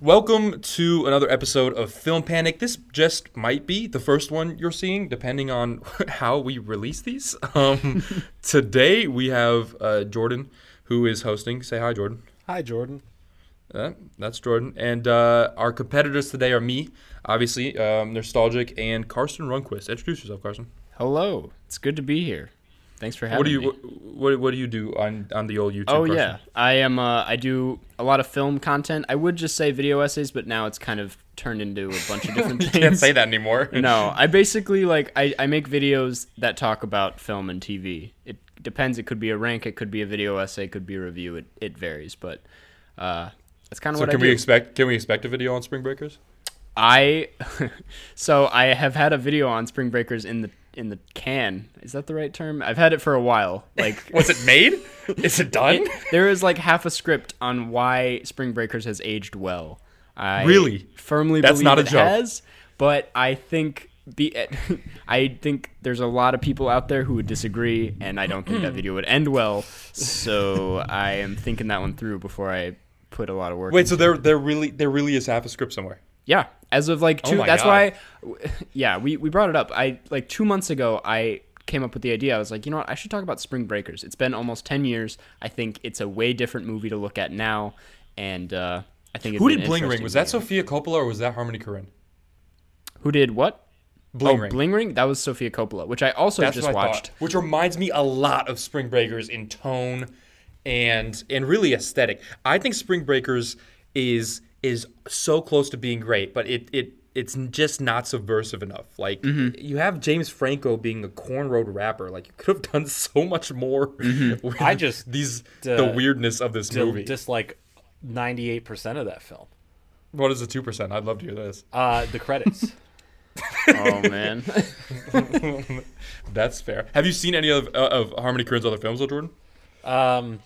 Welcome to another episode of Film Panic. This just might be the first one you're seeing, depending on how we release these. Um, today we have uh, Jordan, who is hosting. Say hi, Jordan. Hi, Jordan. Uh, that's Jordan. And uh, our competitors today are me, obviously, um, Nerdstalgic, and Karsten Runquist. Introduce yourself, Karsten. Hello, it's good to be here. Thanks for having me. What do you me. what, what, do you do on, on the old YouTube? oh Karsten? yeah, I am. Uh, I do a lot of film content. I would just say video essays, but now it's kind of turned into a bunch of different you things. can't say that anymore. No, I basically like I, I make videos that talk about film and TV. It depends. It could be a rank. It could be a video essay. It could be a review. It it varies, but uh, that's kind of So what can I we do. expect can we expect a video on Spring Breakers? I so I have had a video on Spring Breakers in the in the can. Is that the right term? I've had it for a while. Like Was it made? Is it done? It- there is like half a script on why Spring Breakers has aged well. I Really? firmly That's believe not a it joke. has, but I think be I think there's a lot of people out there who would disagree, and I don't think that mm. video would end well. So I am thinking that one through before I put a lot of work. Wait, so there there really there really is half a script somewhere. Yeah, as of like two. my that's God. why. Yeah, we we brought it up. I like two months ago. I came up with the idea. I was like, you know what? I should talk about Spring Breakers. It's been almost ten years. I think it's a way different movie to look at now, and uh, I think Who did Bling Ring? Was that. Sofia Coppola or was that Harmony Korine? Who did what? Bling oh, Ring. Bling Ring. That was Sofia Coppola, which I also That's just I watched. thought. Which reminds me a lot of Spring Breakers in tone and and really aesthetic. I think Spring Breakers is is so close to being great, but it it it's just not subversive enough. Like Mm-hmm. you have James Franco being a cornrowed rapper. Like you could have done so much more. Mm-hmm. with I just, these the uh, weirdness of this Dil- movie. dislike 98% of that film. what is the two percent? I'd love to hear this. Uh, the credits. oh man. That's fair. Have you seen any of uh, of Harmony Korine's other films, though, Jordan? um,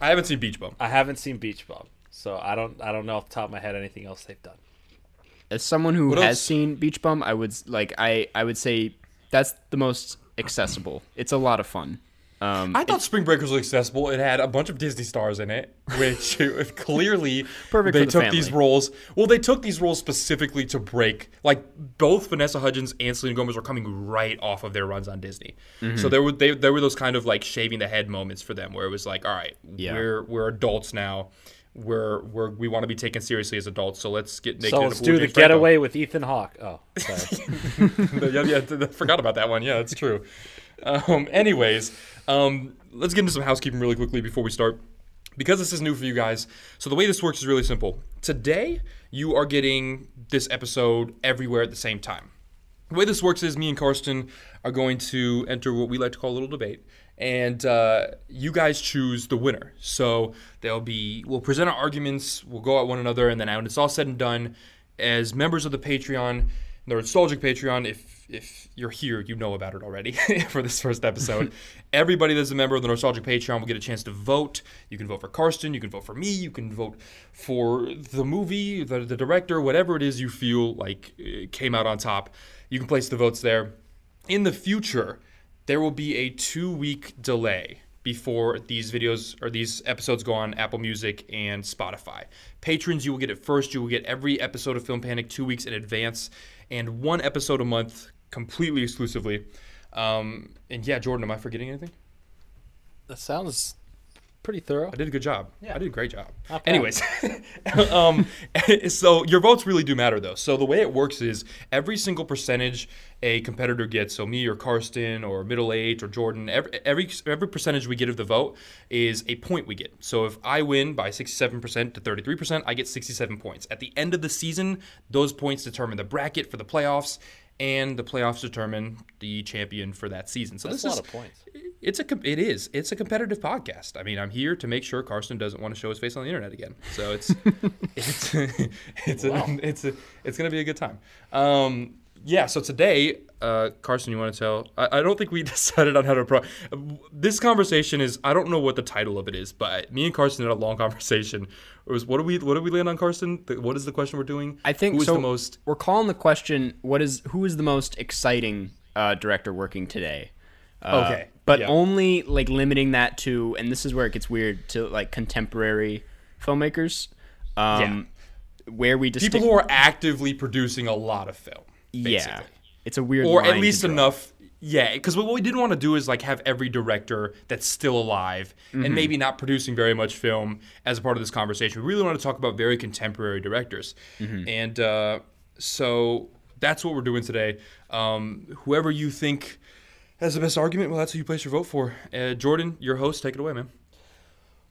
I haven't seen Beach Bum. I haven't seen Beach Bum, so I don't. I don't know off the top of my head anything else they've done. As someone who What has else? seen Beach Bum, I would like. I I would say that's the most accessible. It's a lot of fun. Um, I thought Spring Breakers was accessible. It had a bunch of Disney stars in it, which clearly Perfect they the took family. these roles. Well, they took these roles specifically to break. Like both Vanessa Hudgens and Selena Gomez were coming right off of their runs on Disney, Mm-hmm. so there were they, there were those kind of like shaving the head moments for them, where it was like, all right, Yeah. we're we're adults now. We're, we're we want to be taken seriously as adults, so let's get naked. So let's do the getaway with Ethan Hawke. Oh, sorry. yeah, yeah, I forgot about that one. Yeah, that's true. Um, anyways, um, let's get into some housekeeping really quickly before we start. Because this is new for you guys, so the way this works is really simple. Today, you are getting this episode everywhere at the same time. The way this works is me and Karsten are going to enter what we like to call a little debate, and uh, you guys choose the winner. So there'll be we'll present our arguments, we'll go at one another, and then when it's all said and done, as members of the Patreon, the Nerdstalgic Patreon, if if you're here, you know about it already for this first episode. Everybody that's a member of the Nerdstalgic Patreon will get a chance to vote. You can vote for Karsten, you can vote for me, you can vote for the movie, the, the director, whatever it is you feel like uh, came out on top. You can place the votes there. In the future, there will be a two week delay before these videos or these episodes go on Apple Music and Spotify. Patrons, you will get it first. You will get every episode of Film Panic two weeks in advance and one episode a month completely exclusively. Um, and yeah, Jordan, am I forgetting anything? that sounds pretty thorough. I did a good job. Yeah. I did a great job. Anyways, um, so your votes really do matter, though. So the way it works is every single percentage a competitor gets, so me or Karsten or Middle Age or Jordan, every, every every percentage we get of the vote is a point we get. So if I win by 67% to 33%, I get 67 points. At the end of the season, those points determine the bracket for the playoffs. And the playoffs determine the champion for that season. So That's this a lot is of points. it's a it is it's a competitive podcast. I mean, I'm here to make sure Karsten doesn't want to show his face on the internet again. So it's it's it's Wow. a, it's a, it's gonna be a good time. Um, yeah. So today, uh, Karsten, you want to tell? I, I don't think we decided on how to. Pro- this conversation is I don't know what the title of it is, but me and Karsten had a long conversation. It was what do we what do we land on, Karsten? The, what is the question we're doing? I think who is so. the most We're calling the question: What is who is the most exciting uh, director working today? Uh, Okay, but yeah. only like limiting that to, and this is where it gets weird to like contemporary filmmakers. Um, Where we just People who are actively producing a lot of film. Yeah, it's a weird, or line at to least draw. enough. Yeah, because what we didn't want to do is like have every director that's still alive Mm-hmm. and maybe not producing very much film as a part of this conversation. We really want to talk about very contemporary directors, Mm-hmm. and uh, so that's what we're doing today. Um, whoever you think has the best argument, well, that's who you place your vote for. Uh, Jordan, your host, take it away, man.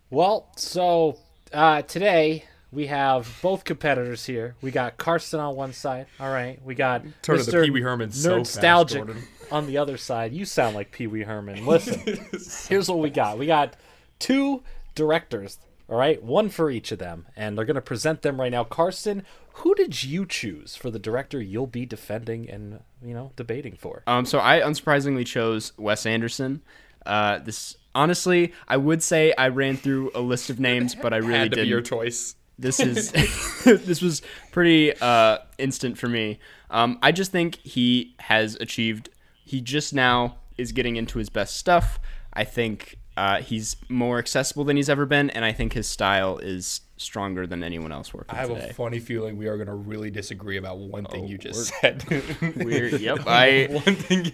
Well, so uh, today we have both competitors here. We got Karsten on one side. All right. We got Turn to Mr. Pee Wee Herman so fast, Nerdstalgic Jordan. on the other side. You sound like Pee Wee Herman. Listen, here's what we got. We got two directors. All right, one for each of them, and they're going to present them right now. Karsten, who did you choose for the director you'll be defending and you know debating for? Um, so I unsurprisingly chose Wes Anderson. Uh, this honestly, I would say I ran through a list of names, but I really Had to didn't. be your choice. This is this was pretty uh, instant for me. Um, I just think he has achieved. He just now is getting into his best stuff. I think uh, he's more accessible than he's ever been, and I think his style is stronger than anyone else working I have today. a funny feeling we are going to really disagree about one thing Oh, you just said. Weird. Yep. I one thing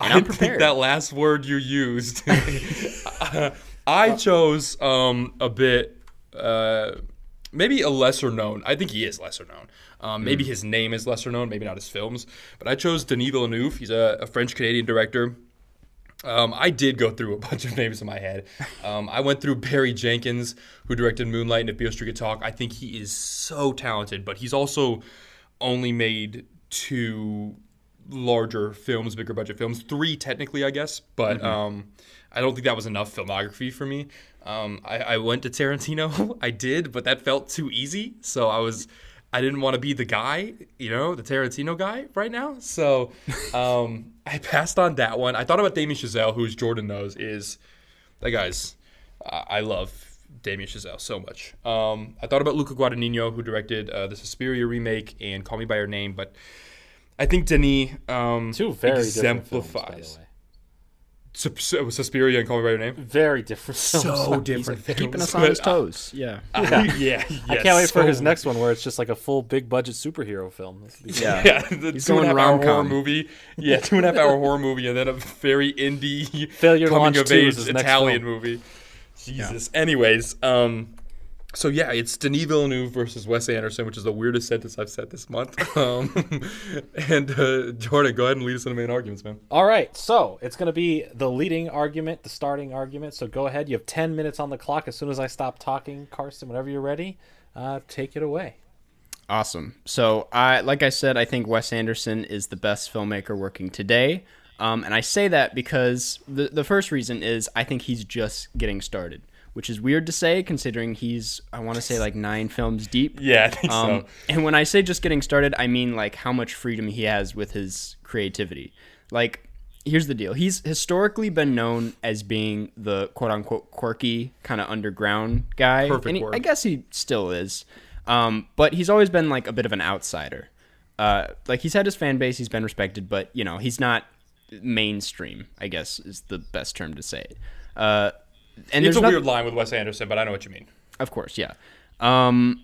I I'm think prepared. that last word you used I chose um a bit uh maybe a lesser known I think he is lesser known um, maybe his name is lesser known maybe not his films but I chose Denis Villeneuve he's a, a French Canadian director um, I did go through a bunch of names in my head. Um, I went through Barry Jenkins, who directed Moonlight and If Beale Street Could Talk. I think he is so talented, but he's also only made two larger films, bigger budget films. Three, technically, I guess, but um, I don't think that was enough filmography for me. Um, I, I went to Tarantino. I did, but that felt too easy. So I was. I didn't want to be the guy, you know, the Tarantino guy right now. So um, I passed on that one. I thought about Damien Chazelle, who, as Jordan knows, is that guy's. Uh, I love Damien Chazelle so much. Um, I thought about Luca Guadagnino, who directed uh, the Suspiria remake and Call Me by Your Name, but I think Denis um, Two very different films, by the exemplifies way. Sus- Sus- Suspiria and Call Me by Your Name. Very different films. So different. keeping us on his toes. Yeah. uh, yeah, I can't wait for his next one where it's just like a full big budget superhero film. This will be- Yeah. Yeah, the He's two and a hour horror rom-com. movie. Yeah, two and a half hour horror movie, and then a very indie Failure to coming Launch of 2 age is his next Italian film. movie. Jesus. Anyways, um, so yeah, it's Denis Villeneuve versus Wes Anderson, which is the weirdest sentence I've said this month. Um, and uh, Jordan, go ahead and lead us in the main arguments, man. All right, so it's going to be the leading argument, the starting argument. So go ahead. You have 10 minutes on the clock. As soon as I stop talking, Karsten, whenever you're ready, uh, take it away. Awesome. So, I like I said, I think Wes Anderson is the best filmmaker working today. Um, and I say that because the the first reason is I think he's just getting started, which is weird to say considering he's I want to say like nine films deep. Yeah, I think Um, so. and when I say just getting started, I mean like how much freedom he has with his creativity. Like, here's the deal: he's historically been known as being the quote unquote quirky kind of underground guy. Perfect and he- word. I guess he still is, um, but he's always been like a bit of an outsider. Uh, like he's had his fan base, he's been respected, but you know he's not mainstream. I guess is the best term to say it. Uh, and It's a noth- weird line with Wes Anderson, but I know what you mean. of course, yeah. Um,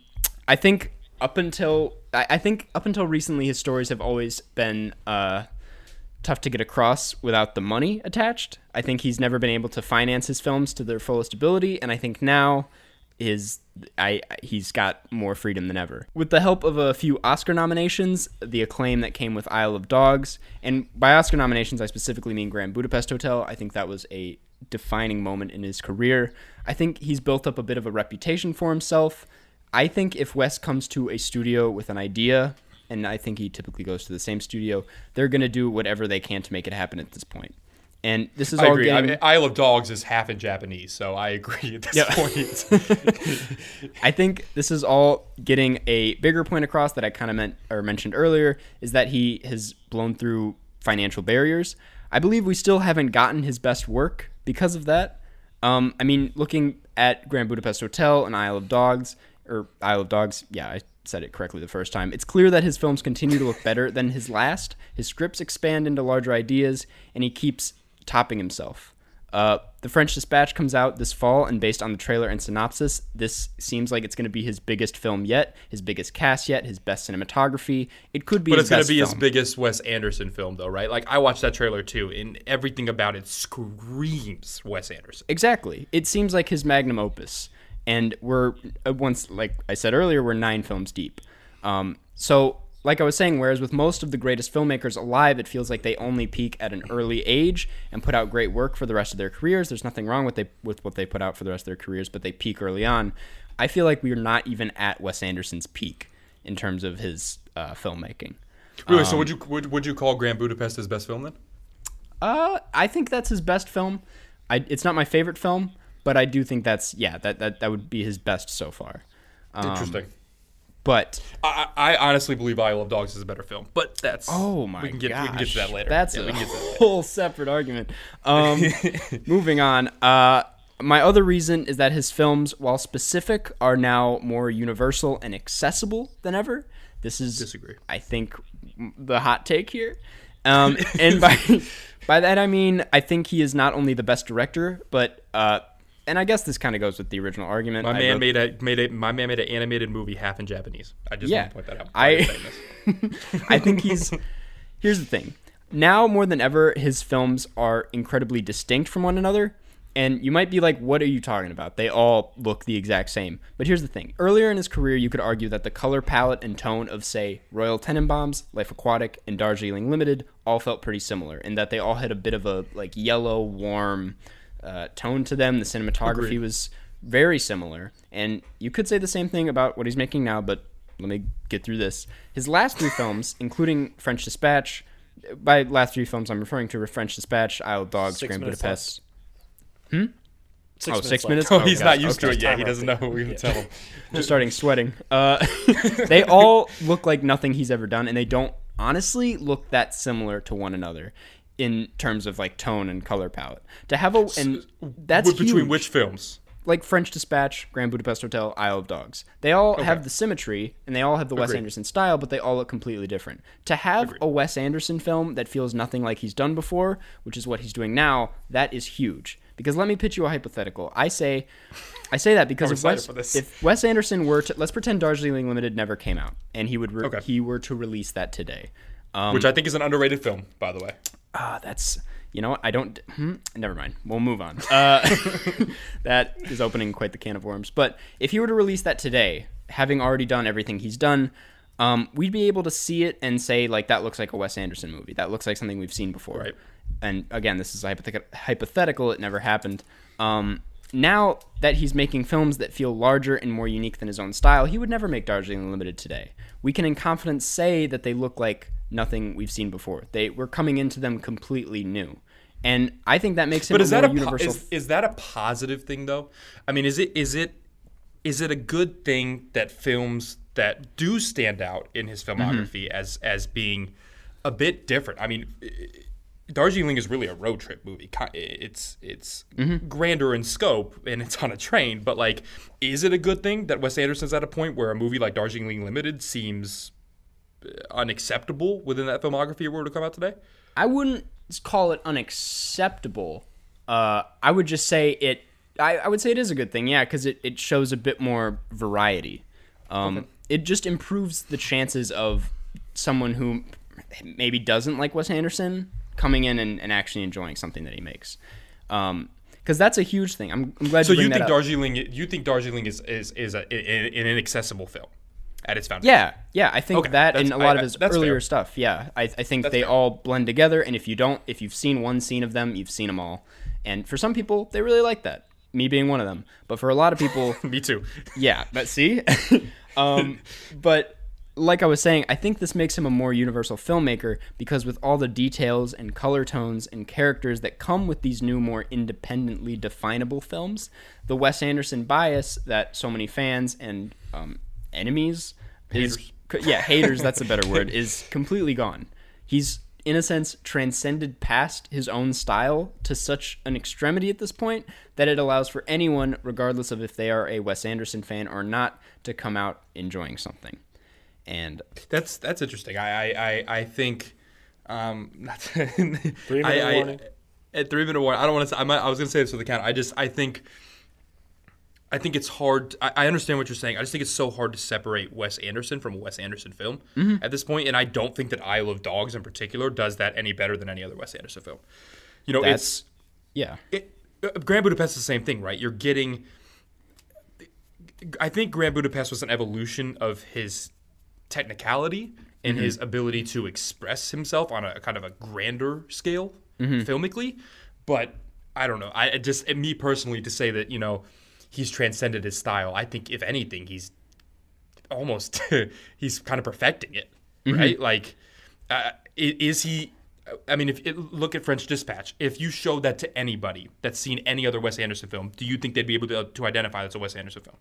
I think up until I, I think up until recently, his stories have always been uh, tough to get across without the money attached. I think he's never been able to finance his films to their fullest ability, and I think now is I he's got more freedom than ever. With the help of a few Oscar nominations, the acclaim that came with Isle of Dogs, and by Oscar nominations I specifically mean Grand Budapest Hotel, I think that was a defining moment in his career. I think he's built up a bit of a reputation for himself. I think if Wes comes to a studio with an idea, and I think he typically goes to the same studio, they're going to do whatever they can to make it happen at this point. And this is I all agree. I mean, Isle of Dogs is half in Japanese, so I agree at this Yeah. point. I think this is all getting a bigger point across that I kind of meant or mentioned earlier is that he has blown through financial barriers. I believe we still haven't gotten his best work because of that. Um, I mean, looking at Grand Budapest Hotel and Isle of Dogs, or Isle of Dogs, yeah, I said it correctly the first time. It's clear that his films continue to look better than his last. His scripts expand into larger ideas, and he keeps topping himself. Uh, the French Dispatch comes out this fall, and based on the trailer and synopsis, this seems like it's going to be his biggest film yet, his biggest cast yet, his best cinematography. It could be, But it's going to be his biggest Wes Anderson film, though, right? Like, I watched that trailer too, and everything about it screams Wes Anderson. Exactly. It seems like his magnum opus, and we're uh, once, like I said earlier, we're nine films deep. Um, so, like I was saying, whereas with most of the greatest filmmakers alive, it feels like they only peak at an early age and put out great work for the rest of their careers. There's nothing wrong with they with what they put out for the rest of their careers, but they peak early on. I feel like we are not even at Wes Anderson's peak in terms of his uh, filmmaking. Really? so, would you would, would you call Grand Budapest his best film then? Uh, I think that's his best film. I, it's not my favorite film, but I do think that's yeah that that, that would be his best so far. Um, Interesting. But I, I honestly believe I Love Dogs is a better film, but that's oh my god. we can get gosh, we can get to that later. That's Yeah, a we can get to that later. whole separate argument. Um, moving on. Uh, my other reason is that his films, while specific, are now more universal and accessible than ever. This is Disagree. I think the hot take here. Um, and by by that I mean I think he is not only the best director, but uh, and I guess this kind of goes with the original argument. My I man made a made a my man made an animated movie half in Japanese. I just Yeah. want to point that out. I- I'm saying this. I think he's. Here's the thing. Now more than ever, his films are incredibly distinct from one another. And you might be like, what are you talking about? They all look the exact same. But here's the thing. Earlier in his career, you could argue that the color palette and tone of, say, Royal Tenenbaums, Life Aquatic, and Darjeeling Limited all felt pretty similar in that they all had a bit of a like yellow, warm uh, tone to them. The cinematography Agreed. was very similar. And you could say the same thing about what he's making now, but let me get through this. His last three films, including French Dispatch, by last three films I'm referring to are French Dispatch, Isle of Dogs, Six Grand minutes Budapest. Six Oh, six minutes? Oh, Oh, he's not used to it yet. He doesn't know. What we can tell him. Just starting sweating. Uh, they all look like nothing he's ever done, and they don't honestly look that similar to one another in terms of like tone and color palette. To have a and that's between huge. which films? like French Dispatch, Grand Budapest Hotel, Isle of Dogs. They all have the symmetry and they all have the Wes Anderson style, but they all look completely different. To have a Wes Anderson film that feels nothing like he's done before, which is what he's doing now, that is huge. Because let me pitch you a hypothetical. I say, I say that because if Wes, if Wes Anderson were to let's pretend Darjeeling Limited never came out and he would re- Okay. he were to release that today. Um, Which I think is an underrated film, by the way. Ah, that's you know what I don't. Hmm, never mind. We'll move on. Uh, that is opening quite the can of worms. But if he were to release that today, having already done everything he's done, um, we'd be able to see it and say like that looks like a Wes Anderson movie. That looks like something we've seen before. Right. And again, this is hypothet- hypothetical. It never happened. Um, now that he's making films that feel larger and more unique than his own style, he would never make Darjeeling Limited today. We can in confidence say that they look like nothing we've seen before. They we're coming into them completely new. And I think that makes him But is that more a universal is, is that a positive thing though? I mean, is it is it is it a good thing that films that do stand out in his filmography Mm-hmm. as as being a bit different? I mean, Darjeeling is really a road trip movie. It's it's Mm-hmm. grander in scope and it's on a train, but like, is it a good thing that Wes Anderson's at a point where a movie like Darjeeling Limited seems unacceptable within that filmography were to come out today? I wouldn't call it unacceptable. Uh, I would just say it. I, I would say it is a good thing, yeah, because it, it shows a bit more variety. Um, It just improves the chances of someone who maybe doesn't like Wes Anderson coming in and, and actually enjoying something that he makes. Because that's a huge thing. I'm, I'm glad So you you that think. Darjeeling? You think Darjeeling is is is a, an inaccessible film at its foundation? Yeah, yeah, I think Okay, that that's- and a lot I- of his earlier fair. stuff. Yeah, I, I think they fair. all blend together. And if you don't, if you've seen one scene of them, you've seen them all. And for some people, they really like that. Me being one of them. But for a lot of people, Me too. yeah, but see, um, but like I was saying, I think this makes him a more universal filmmaker because with all the details and color tones and characters that come with these new, more independently definable films, the Wes Anderson bias that so many fans and um, enemies is yeah haters that's a better word is completely gone. He's in a sense transcended past his own style to such an extremity at this point that it allows for anyone, regardless of if they are a Wes Anderson fan or not, to come out enjoying something. And That's that's interesting. I I I, I think. Um, not Three minute I, I, warning. at three minute warning. I don't want to. I, might, I was gonna say this for the count. I just I think. I think it's hard. I, I understand what you're saying. I just think it's so hard to separate Wes Anderson from a Wes Anderson film mm-hmm. at this point, and I don't think that Isle of Dogs in particular does that any better than any other Wes Anderson film. You know, That's- it's Yeah. it, uh, Grand Budapest is the same thing, right? You're getting. I think Grand Budapest was an evolution of his technicality and mm-hmm. his ability to express himself on a kind of a grander scale mm-hmm. filmically. But I don't know. I just me personally to say that you know he's transcended his style. I think if anything, he's almost he's kind of perfecting it, right? Like, uh, is he? I mean, if it, look at French Dispatch, if you showed that to anybody that's seen any other Wes Anderson film, do you think they'd be able to, to identify that's a Wes Anderson film?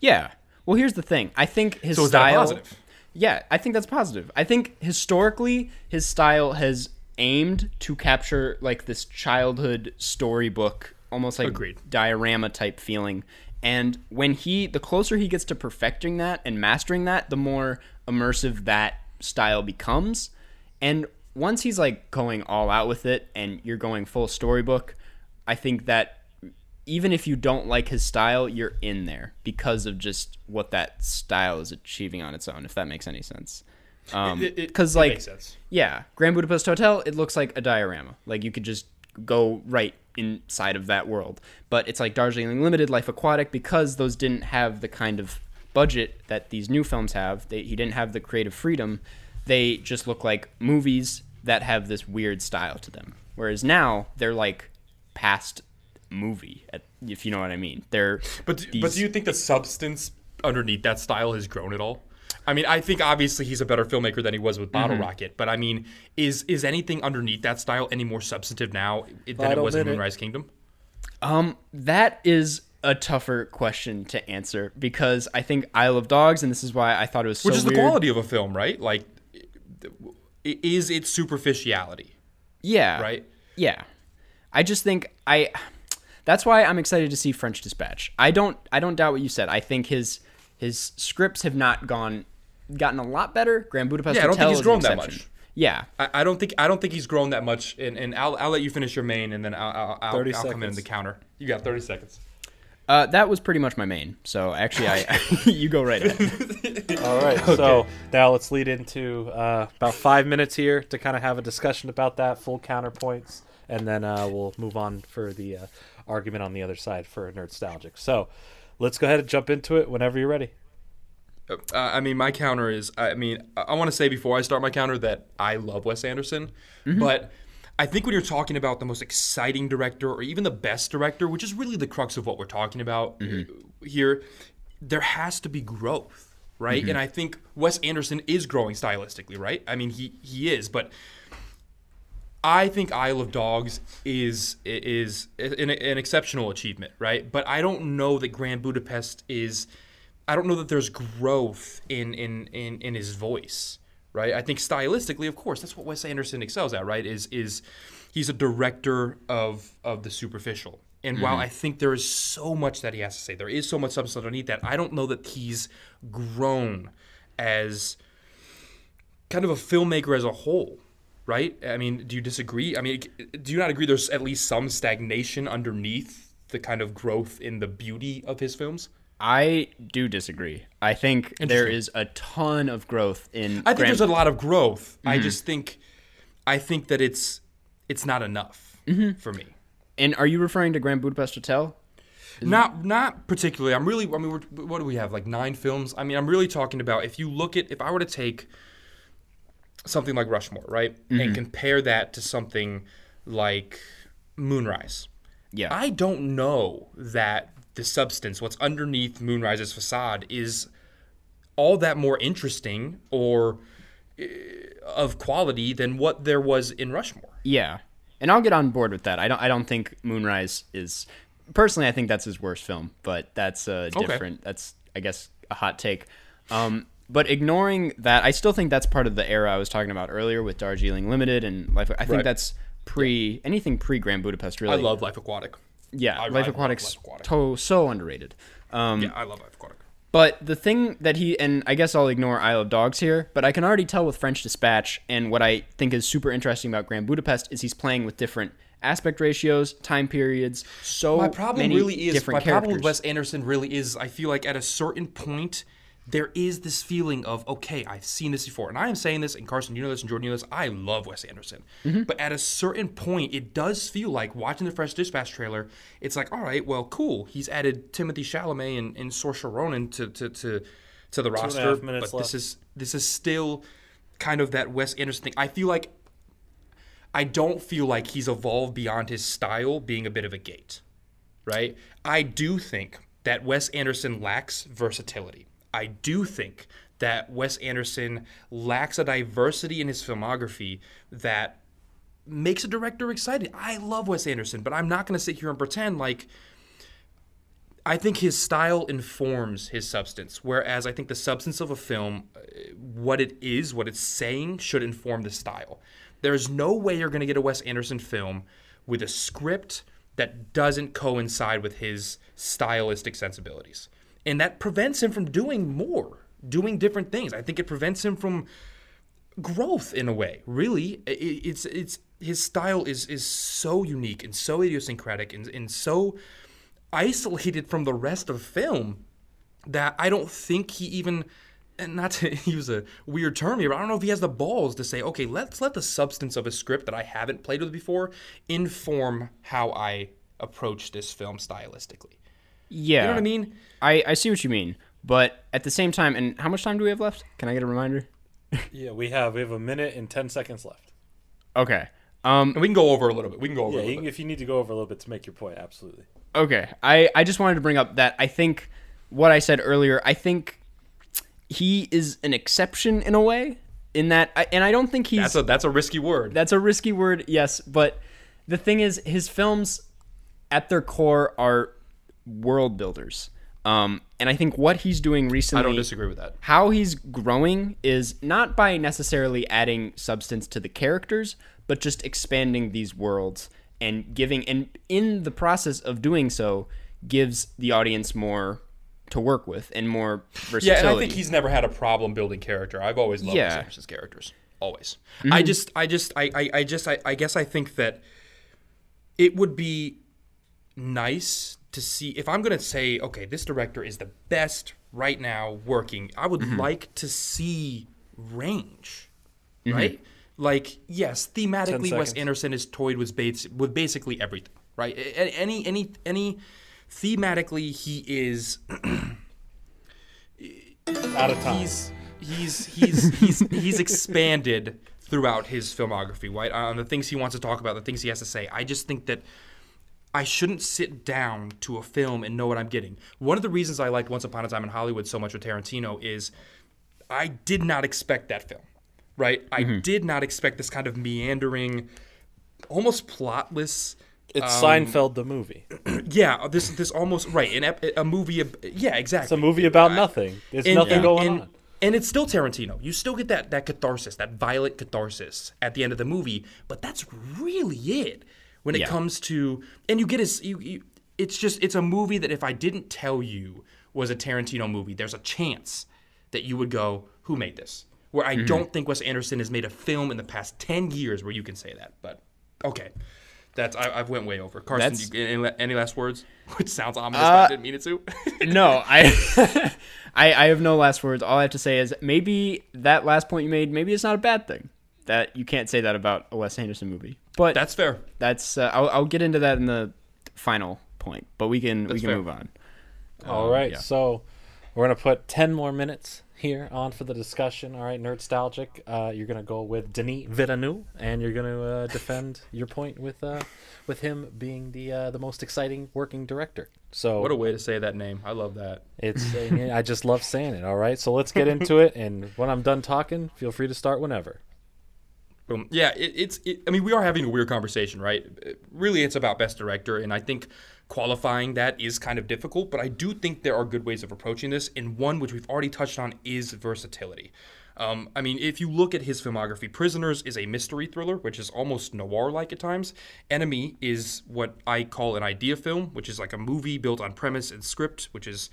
Yeah. Well, here's the thing. I think his So style. positive? Yeah, I think that's positive. I think historically his style has aimed to capture like this childhood storybook, almost like Agreed. diorama type feeling. And when he, the closer he gets to perfecting that and mastering that, the more immersive that style becomes. And once he's like going all out with it and you're going full storybook, I think that even if you don't like his style, you're in there because of just what that style is achieving on its own. If that makes any sense. Um, because like yeah, Grand Budapest Hotel, it looks like a diorama. Like you could just go right inside of that world. But it's like Darjeeling Limited, Life Aquatic, because those didn't have the kind of budget that these new films have. They, he didn't have the creative freedom. They just look like movies that have this weird style to them. Whereas now they're like past movie, if you know what I mean. They're But do, but do you think the substance underneath that style has grown at all? I mean, I think obviously he's a better filmmaker than he was with Bottle Rocket, but I mean, is is anything underneath that style any more substantive now than it was in. Moonrise Kingdom? Um, that is a tougher question to answer because I think Isle of Dogs, and this is why I thought it was so Which is the quality of a film, right? Like, is its superficiality, Yeah. right? Yeah. I just think I that's why I'm excited to see French Dispatch. I don't I don't doubt what you said. I think his his scripts have not gone gotten a lot better. Grand Budapest Yeah, I don't think he's grown that much. Yeah. I, I don't think I don't think he's grown that much, and, and I'll, I'll let you finish your main, and then I'll, I'll, I'll, I'll come in the counter. You got thirty seconds. Uh, that was pretty much my main. So actually I you go right ahead. All right, so now let's lead into uh, about five minutes here to kind of have a discussion about that, full counterpoints, and then uh, we'll move on for the uh, argument on the other side for Nerdstalgic. So let's go ahead and jump into it whenever you're ready. Uh, I mean, my counter is. I mean, I, want to say before I start my counter that I love Wes Anderson, but I think when you're talking about the most exciting director or even the best director, which is really the crux of what we're talking about uh, here, there has to be growth, right? And I think Wes Anderson is growing stylistically, right? I mean, he he is, but I think Isle of Dogs is is an, an exceptional achievement, right? But I don't know that Grand Budapest is. I don't know that there's growth in in in, in his voice, right? I think stylistically, of course, that's what Wes Anderson excels at, right? Is is he's a director of of the superficial. And while mm-hmm. I think there is so much that he has to say, there is so much substance underneath that. I don't know that he's grown as kind of a filmmaker as a whole, right? I mean, do you disagree? I mean, do you not agree there's at least some stagnation underneath the kind of growth in the beauty of his films? I do disagree. I think there is a ton of growth in I think Grand- there's a lot of growth. I mm-hmm. just think I think that it's it's not enough mm-hmm. for me. And are you referring to Grand Budapest Hotel? Not not particularly. I'm really. I mean, we're, what do we have? Like nine films. I mean, I'm really talking about if you look at if I were to take something like Rushmore, right, and mm-hmm. compare that to something like Moonrise. Yeah. I don't know that the substance, what's underneath Moonrise's facade, is all that more interesting or uh, of quality than what there was in Rushmore. Yeah, and I'll get on board with that. I don't. I don't think Moonrise is. Personally, I think that's his worst film, but that's uh, different. That's I guess a hot take. Um, but ignoring that, I still think that's part of the era I was talking about earlier with Darjeeling Limited and Life. I think Right. that's pre anything pre Grand Budapest. Really, I love Life Aquatic. Yeah, I- I Life love Aquatic's Life Aquatic. to- so underrated. Um, Yeah, I love Life Aquatic. But the thing that he and I guess I'll ignore Isle of Dogs here, but I can already tell with French Dispatch and what I think is super interesting about Grand Budapest is he's playing with different aspect ratios, time periods. So my problem many really is my different problem with Wes Anderson really is I feel like at a certain point there is this feeling of okay I've seen this before and I am saying this and Karsten you know this and Jordan you know this I love Wes Anderson Mm-hmm. but at a certain point it does feel like watching the French Dispatch trailer it's like all right well cool he's added Timothée Chalamet and, and Saoirse Ronan to to to, to the a roster but this is this is still kind of that Wes Anderson thing I feel like I don't feel like he's evolved beyond his style being a bit of a gate, right? I do think that Wes Anderson lacks versatility. I do think that Wes Anderson lacks a diversity in his filmography that makes a director excited. I love Wes Anderson, but I'm not going to sit here and pretend like I think his style informs his substance, whereas I think the substance of a film, uh, what it is, what it's saying, should inform the style. There's no way you're going to get a Wes Anderson film with a script that doesn't coincide with his stylistic sensibilities. And that prevents him from doing more, doing different things. I think it prevents him from growth in a way. Really, it's it's his style is is so unique and so idiosyncratic and, and so isolated from the rest of film that I don't think he even and not to use a weird term here, but I don't know if he has the balls to say, okay, let's let the substance of a script that I haven't played with before inform how I approach this film stylistically. Yeah, You know what I mean? I, I see what you mean, but at the same time, and how much time do we have left? Can I get a reminder? Yeah, we have we have a minute and ten seconds left. Okay. Um, And we can go over a little bit. We can go over Yeah, a little bit. if you need to go over a little bit to make your point, absolutely. Okay. I, I just wanted to bring up that I think what I said earlier, I think he is an exception in a way, in that, I, and I don't think he's. That's a that's a risky word. that's a risky word, yes, but the thing is, his films at their core are world builders. Um, and I think what he's doing recently. I don't disagree with that. how he's growing is not by necessarily adding substance to the characters, but just expanding these worlds and giving, and in the process of doing so, gives the audience more to work with and more versatility. Yeah, and I think he's never had a problem building character. I've always loved Yeah. Wes characters. Always. I just, I just, I, I, I just, I, I guess I think that it would be nice to see if I'm going to say, okay, this director is the best right now working. I would mm-hmm. like to see range, mm-hmm. right? Like, yes, thematically, Wes. Anderson is toyed with, bas- with basically everything, right? Any, any, any, thematically, he is Out of time. he's he's he's he's he's expanded throughout his filmography, right? On the things he wants to talk about, the things he has to say. I just think that I shouldn't sit down to a film and know what I'm getting. One of the reasons I liked Once Upon a Time in Hollywood so much with Tarantino is I did not expect that film, right? I did not expect this kind of meandering, almost plotless. It's um, Seinfeld the movie. Yeah, this this almost right an ep- a movie. ab- Yeah, exactly. It's a movie about nothing. There's And- nothing and- going and- on. And it's still Tarantino. You still get that that catharsis, that violent catharsis at the end of the movie, but that's really it when it Yeah. comes to and you get his you, you it's just it's a movie that if I didn't tell you was a Tarantino movie, there's a chance that you would go, "Who made this?" Where Mm-hmm. I don't think Wes Anderson has made a film in the past 10 years where you can say that. But okay. That's I, I've went way over. Karsten, you, any, any last words? Which sounds ominous, Uh, but I didn't mean it to. no, I, I, I have no last words. All I have to say is maybe that last point you made, maybe it's not a bad thing. That you can't say that about a Wes Anderson movie, but That's fair. that's uh, I'll, I'll get into that in the final point. But we can we can fair. move on. All right, yeah. so we're gonna put ten more minutes here on for the discussion. All right, Nerdstalgic, uh, you're gonna go with Denis Villeneuve, and you're gonna uh, defend your point with uh, with him being the uh, the most exciting working director. So What a way to say that name. I love that. it's uh, I just love saying it. All right, so let's get into it, and when I'm done talking, feel free to start whenever. Boom. Yeah, it, it's. It, I mean, we are having a weird conversation, right? Really, it's about best director, and I think qualifying that is kind of difficult. But I do think there are good ways of approaching this, and one which we've already touched on is versatility. Um, I mean, if you look at his filmography, Prisoners is a mystery thriller, which is almost noir like at times. Enemy is what I call an idea film, which is like a movie built on premise and script, which is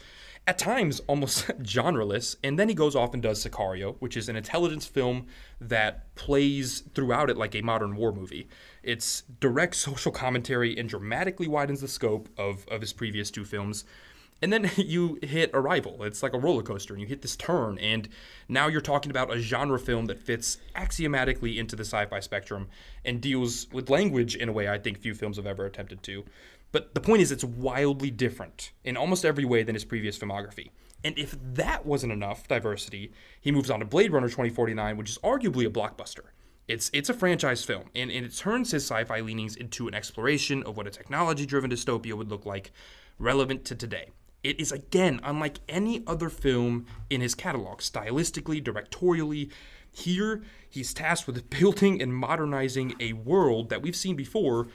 at times almost genreless. And then he goes off and does Sicario, which is an intelligence film that plays throughout it like a modern war movie. It's direct social commentary and dramatically widens the scope of, of his previous two films. And then you hit Arrival. It's like a roller coaster, and you hit this turn, and now you're talking about a genre film that fits axiomatically into the sci fi spectrum and deals with language in a way I think few films have ever attempted to. But the point is, it's wildly different in almost every way than his previous filmography. And if that wasn't enough diversity, he moves on to Blade Runner 2049, which is arguably a blockbuster. It's it's a franchise film, and, and it turns his sci-fi leanings into an exploration of what a technology-driven dystopia would look like, relevant to today. It is again unlike any other film in his catalog, stylistically, directorially. Here, he's tasked with building and modernizing a world that we've seen before,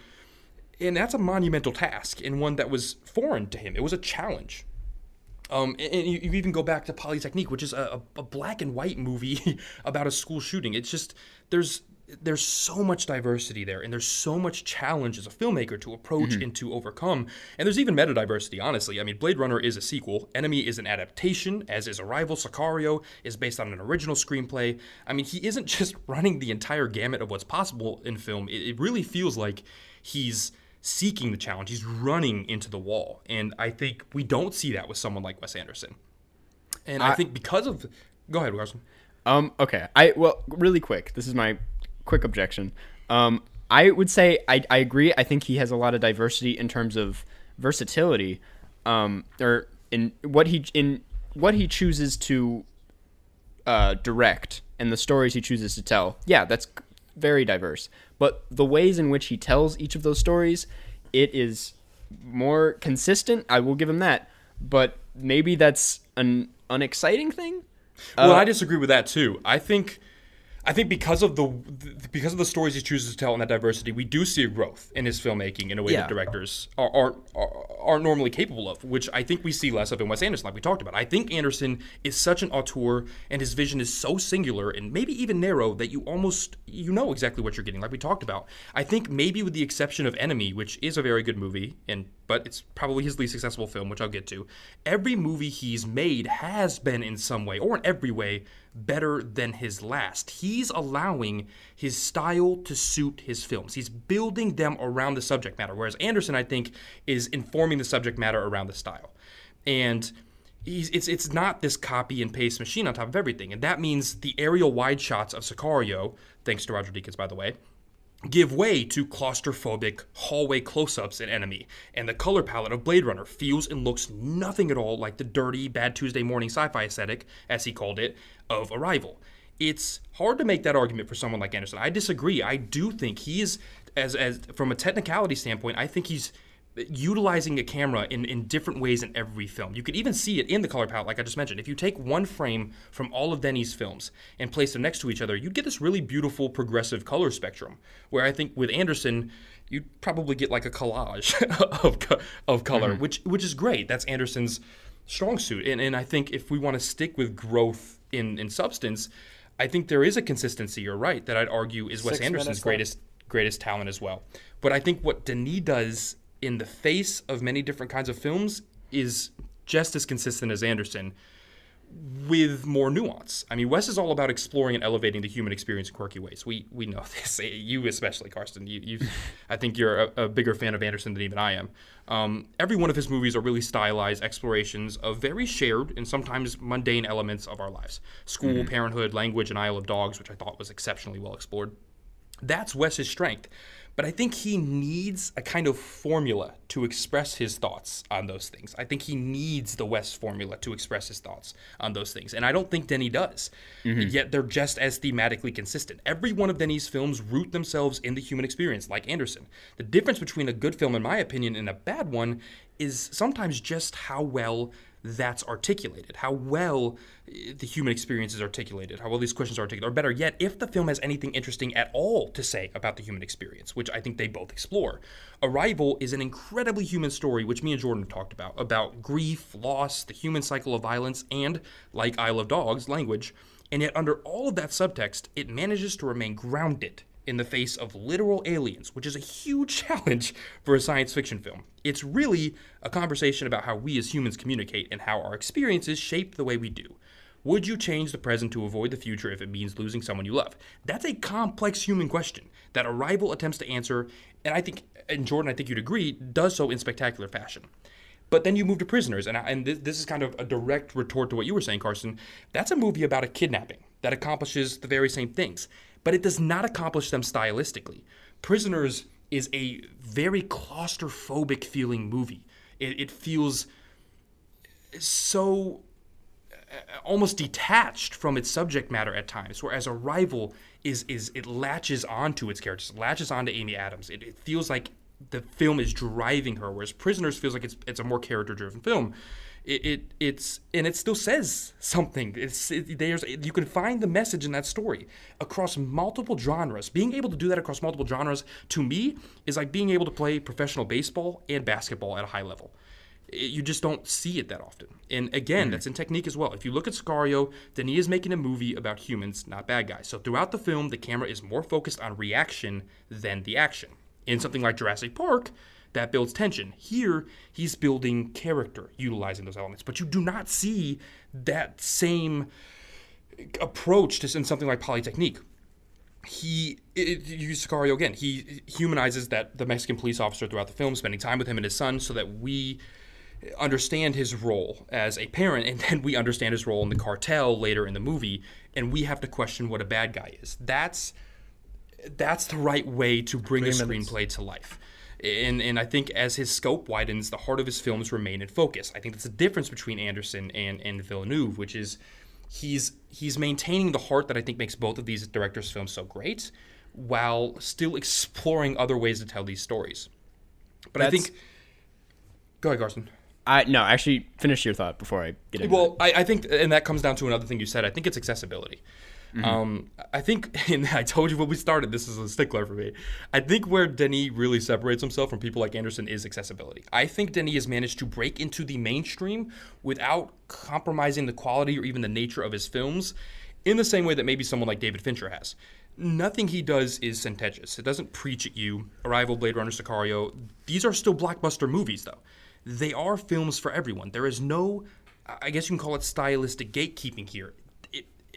and that's a monumental task and one that was foreign to him. It was a challenge. Um, and you, you, even go back to Polytechnique, which is a, a black and white movie about a school shooting. It's just there's there's so much diversity there and there's so much challenge as a filmmaker to approach mm-hmm. and to overcome and there's even meta diversity honestly i mean blade runner is a sequel enemy is an adaptation as is arrival sicario is based on an original screenplay i mean he isn't just running the entire gamut of what's possible in film it, it really feels like he's seeking the challenge. He's running into the wall. And I think we don't see that with someone like Wes Anderson. And I, I think because of. Go ahead, Karsten. Um, okay. I well, really quick. This is my quick objection. Um, I would say I, I agree. I think he has a lot of diversity in terms of versatility, um, or in what he in what he chooses to uh, direct and the stories he chooses to tell. Yeah, that's very diverse. But the ways in which he tells each of those stories, it is more consistent. I will give him that. But maybe that's an unexciting thing. Well, uh, I disagree with that too. I think I think because of the because of the stories he chooses to tell and that diversity, we do see a growth in his filmmaking in a way yeah. that directors are, aren't aren't normally capable of, which I think we see less of in Wes Anderson, like we talked about. I think Anderson is such an auteur, and his vision is so singular and maybe even narrow that you almost you know exactly what you're getting, like we talked about. I think maybe with the exception of Enemy, which is a very good movie and but it's probably his least successful film, which I'll get to. Every movie he's made has been in some way, or in every way, better than his last. He's allowing his style to suit his films. He's building them around the subject matter, whereas Anderson, I think, is informing the subject matter around the style. And He's, it's it's not this copy and paste machine on top of everything, and that means the aerial wide shots of Sicario, thanks to Roger Deakins, by the way, give way to claustrophobic hallway close-ups in Enemy, and the color palette of Blade Runner feels and looks nothing at all like the dirty, bad Tuesday morning sci-fi aesthetic, as he called it, of Arrival. It's hard to make that argument for someone like Anderson. I disagree. I do think he is, as as from a technicality standpoint, I think he's utilizing a camera in, in different ways in every film. You could even see it in the color palette, like I just mentioned. If you take one frame from all of Denis' films and place them next to each other, you'd get this really beautiful progressive color spectrum. Where I think with Anderson, you'd probably get like a collage of, of color, mm-hmm. which which is great. That's Anderson's strong suit. And, and I think if we want to stick with growth in, in substance, I think there is a consistency, you're right, that I'd argue is Wes Anderson's greatest greatest talent as well. But I think what Denis does in the face of many different kinds of films is just as consistent as Anderson with more nuance. I mean, Wes is all about exploring and elevating the human experience in quirky ways. We we know this. You especially, Karsten. You, you I think you're a, a, bigger fan of Anderson than even I am. Um, every one of his movies are really stylized explorations of very shared and sometimes mundane elements of our lives: school, mm-hmm. parenthood, language, and Isle of Dogs, which I thought was exceptionally well explored. That's Wes's strength. But I think he needs a kind of formula to express his thoughts on those things. I think he needs the Wes formula to express his thoughts on those things. And I don't think Denis does. Mm-hmm. Yet they're just as thematically consistent. Every one of Denis' films root themselves in the human experience, like Anderson. The difference between a good film, in my opinion, and a bad one is sometimes just how well that's articulated, how well eh, the human experience is articulated, how well these questions are articulated, or better yet, if the film has anything interesting at all to say about the human experience, which I think they both explore. Arrival is an incredibly human story, which me and Jordan have talked about, about grief, loss, the human cycle of violence, and, like Isle of Dogs, language, And yet, under all of that subtext, it manages to remain grounded in the face of literal aliens, which is a huge challenge for a science fiction film. It's really a conversation about how we as humans communicate and how our experiences shape the way we do. Would you change the present to avoid the future if it means losing someone you love? That's a complex human question that Arrival attempts to answer, and I think, and Jordan, I think you'd agree, does so in spectacular fashion. But then you move to Prisoners, and, I, and this, this is kind of a direct retort to what you were saying, Karsten. That's a movie about a kidnapping that accomplishes the very same things, but it does not accomplish them stylistically. Prisoners is a very claustrophobic feeling movie. It, it feels so uh, almost detached from its subject matter at times, whereas Arrival is is it latches onto its characters, latches onto Amy Adams. It, it feels like the film is driving her, whereas Prisoners feels like it's it's a more character driven film. It, it, it's and it still says something. It's it, there's you can find the message in that story across multiple genres. Being able to do that across multiple genres to me is like being able to play professional baseball and basketball at a high level you just don't see it that often. And again, mm that's in technique as well. If you look at Sicario, he is making a movie about humans, not bad guys. So throughout the film, the camera is more focused on reaction than the action. In something like Jurassic Park, that builds tension. Here, he's building character, utilizing those elements. But you do not see that same approach to in something like Polytechnique he it, use Sicario again. He humanizes that the Mexican police officer throughout the film, spending time with him and his son, so that we understand his role as a parent, and then we understand his role in the cartel later in the movie, and we have to question what a bad guy is. That's that's the right way to bring a screenplay to life. And, and I think as his scope widens, the heart of his films remain in focus. I think that's the difference between Anderson and, and Villeneuve, which is he's he's maintaining the heart that I think makes both of these directors' films so great, while still exploring other ways to tell these stories. But that's, I think, go ahead, Karsten. I no, actually finish your thought before I get into well, I, I, think, and that comes down to another thing you said. I think it's accessibility. Mm-hmm. Um, I think, I told you when we started, this is a stickler for me. I think where Denis really separates himself from people like Anderson is accessibility. I think Denis has managed to break into the mainstream without compromising the quality or even the nature of his films, in the same way that maybe someone like David Fincher has. Nothing he does is sententious. It doesn't preach at you. Arrival, Blade Runner, Sicario. These are still blockbuster movies, though they are films for everyone. There is no, I guess you can call it stylistic gatekeeping here.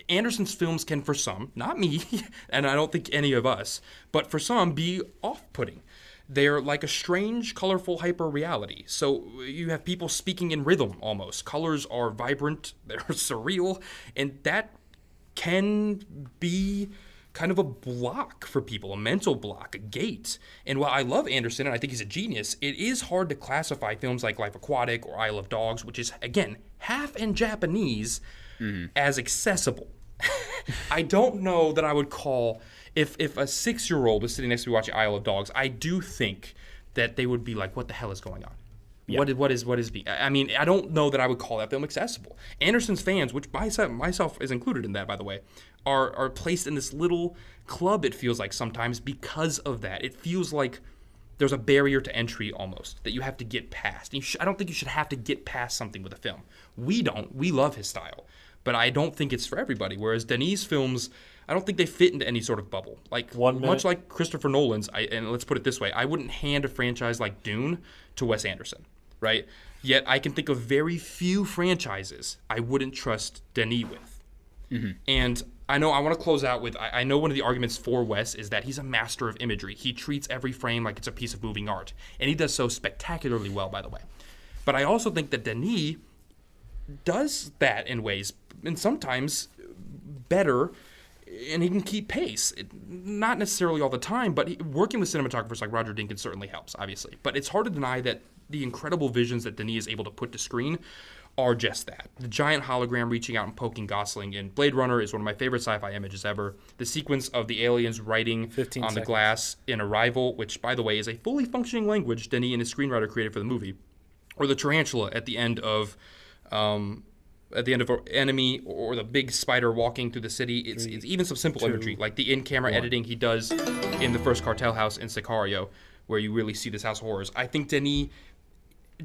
Anderson's films can, for some, not me, and I don't think any of us, but for some, be off putting. They're like a strange, colorful hyper reality. So you have people speaking in rhythm almost. Colors are vibrant, they're surreal, and that can be kind of a block for people, a mental block, a gate. And while I love Anderson and I think he's a genius, it is hard to classify films like Life Aquatic or Isle of Dogs, which is, again, half in Japanese, mm-hmm. as accessible. I don't know that I would call, if, if a six year old was sitting next to me watching Isle of Dogs, I do think that they would be like, what the hell is going on? Yeah. What is what is what is the? I mean, I don't know that I would call that film accessible. Anderson's fans, which myself myself is included in that, by the way, are are placed in this little club. It feels like sometimes because of that. It feels like there's a barrier to entry almost that you have to get past. Sh- I don't think you should have to get past something with a film. We don't. We love his style, but I don't think it's for everybody. Whereas Denis' films. I don't think they fit into any sort of bubble. Like One much like Christopher Nolan's, I, and let's put it this way: I wouldn't hand a franchise like Dune to Wes Anderson right? Yet I can think of very few franchises I wouldn't trust Denis with. Mm-hmm. And I know I want to close out with I, I, know one of the arguments for Wes is that he's a master of imagery. He treats every frame like it's a piece of moving art. And he does so spectacularly well, by the way. But I also think that Denis does that in ways, and sometimes better, and he can keep pace. It, not necessarily all the time, but he, working with cinematographers like Roger Deakins certainly helps, obviously. But it's hard to deny that the incredible visions that Denis is able to put to screen are just that. The giant hologram reaching out and poking Gosling in Blade Runner is one of my favorite sci-fi images ever. The sequence of the aliens writing on seconds. the glass in Arrival, which by the way is a fully functioning language Denis and his screenwriter created for the movie, or the tarantula at the end of um, at the end of an Enemy, or the big spider walking through the city. It's, Three, it's even some simple two, imagery, like the in-camera editing he does in the first cartel house in Sicario, where you really see this house of horrors. I think Denis.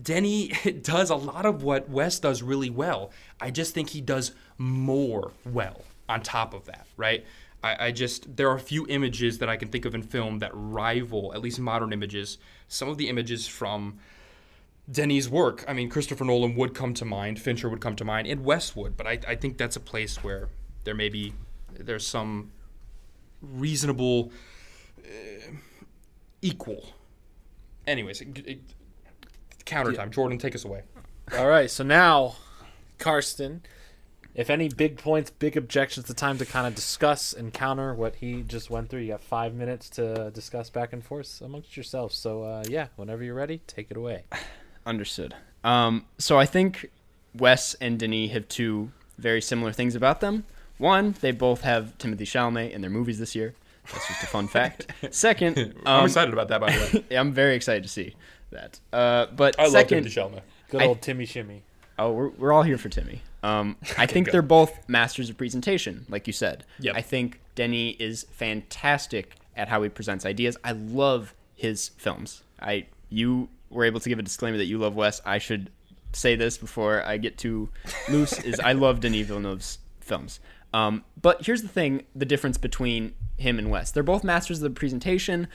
Denis does a lot of what Wes does really well. I just think he does more well. on top of that, right? I, I just there are a few images that I can think of in film that rival, at least modern images, some of the images from Denis' work. I mean, Christopher Nolan would come to mind, Fincher would come to mind, and Westwood. But I, I think that's a place where there may be there's some reasonable uh, equal. Anyways, it, it, counter time. Jordan, take us away. All right, so now, Karsten, if any big points, big objections, the time to kind of discuss and counter what he just went through. You got five minutes to discuss back and forth amongst yourselves. So, uh, yeah, whenever you're ready, take it away. Understood. Um, so I think Wes and Denis have two very similar things about them. One, they both have Timothée Chalamet in their movies this year. That's just a fun fact. Second, I'm um, excited about that, by the way. yeah, I'm very excited to see that. Uh, but I love second, Timothée Chalamet. Good I- old Timmy Shimmy. Oh, we're, we're all here for Timmy. Um, I think they're both masters of presentation, like you said. Yep. I think Denis is fantastic at how he presents ideas. I love his films. I you were able to give a disclaimer that you love Wes. I should say this before I get too loose. is I love Denis Villeneuve's films. Um, but here's the thing: the difference between him and Wes. They're both masters of the presentation.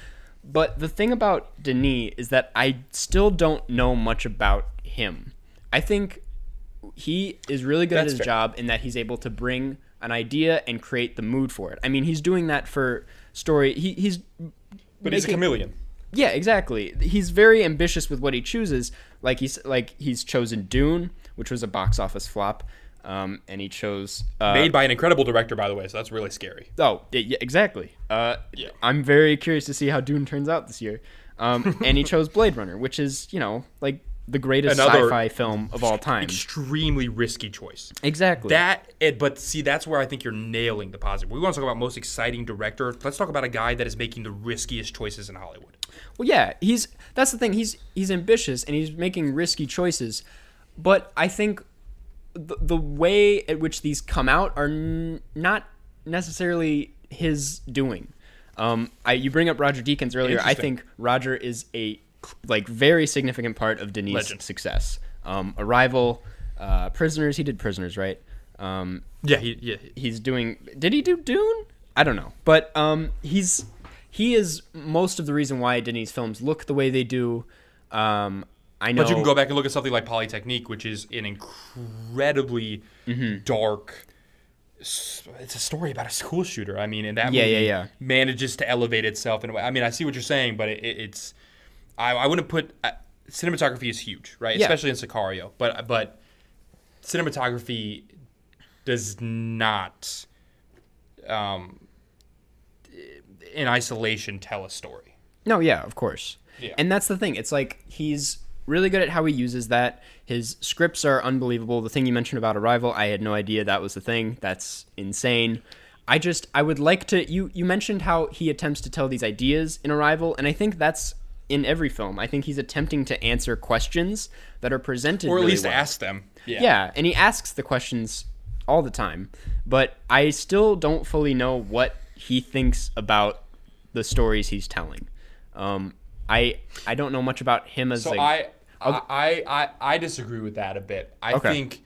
But the thing about Denis is that I still don't know much about him. I think he is really good That's at his fair. job in that he's able to bring an idea and create the mood for it. I mean, he's doing that for story. He, he's But he's a chameleon. Yeah, exactly. He's very ambitious with what he chooses. Like he's like he's chosen Dune, which was a box office flop, um, and he chose uh, Made by an incredible director, by the way, so that's really scary. Oh, yeah, exactly. Uh, Yeah. I'm very curious to see how Dune turns out this year. Um, and he chose Blade Runner, which is you know like the greatest Another sci-fi film of all time. Extremely risky choice. Exactly. That, it, but see, that's where I think you're nailing the positive. We want to talk about most exciting director. Let's talk about a guy that is making the riskiest choices in Hollywood. Well, yeah, he's that's the thing. He's he's ambitious and he's making risky choices, but I think the, the way at which these come out are n- not necessarily his doing. Um, I you bring up Roger Deakins earlier. I think Roger is a like very significant part of Denis' Legend. success. Um, Arrival, uh, Prisoners. He did Prisoners, right? Um, Yeah, he, yeah. he's doing did he do dune i don't know but um he's he is most of the reason why denis films look the way they do um i know But you can go back and look at something like Polytechnique, which is an incredibly Mm-hmm. dark. It's a story about a school shooter. I mean, and that Yeah, movie yeah, yeah. manages to elevate itself in a way. I mean, I see what you're saying, but it, it's. I, I wouldn't put uh, cinematography is huge, right? Yeah. Especially in Sicario, but but cinematography does not, um, in isolation, tell a story. No, yeah, of course. Yeah. And that's the thing. It's like he's really good at how he uses that. His scripts are unbelievable. The thing you mentioned about Arrival, I had no idea that was the thing. That's insane. I just I would like to you you mentioned how he attempts to tell these ideas in Arrival, and I think that's in every film. I think he's attempting to answer questions that are presented Or at really least well. ask them. Yeah. Yeah, and he asks the questions all the time, but I still don't fully know what he thinks about the stories he's telling. Um, I I don't know much about him as So like I, I I I disagree with that a bit. I Okay. think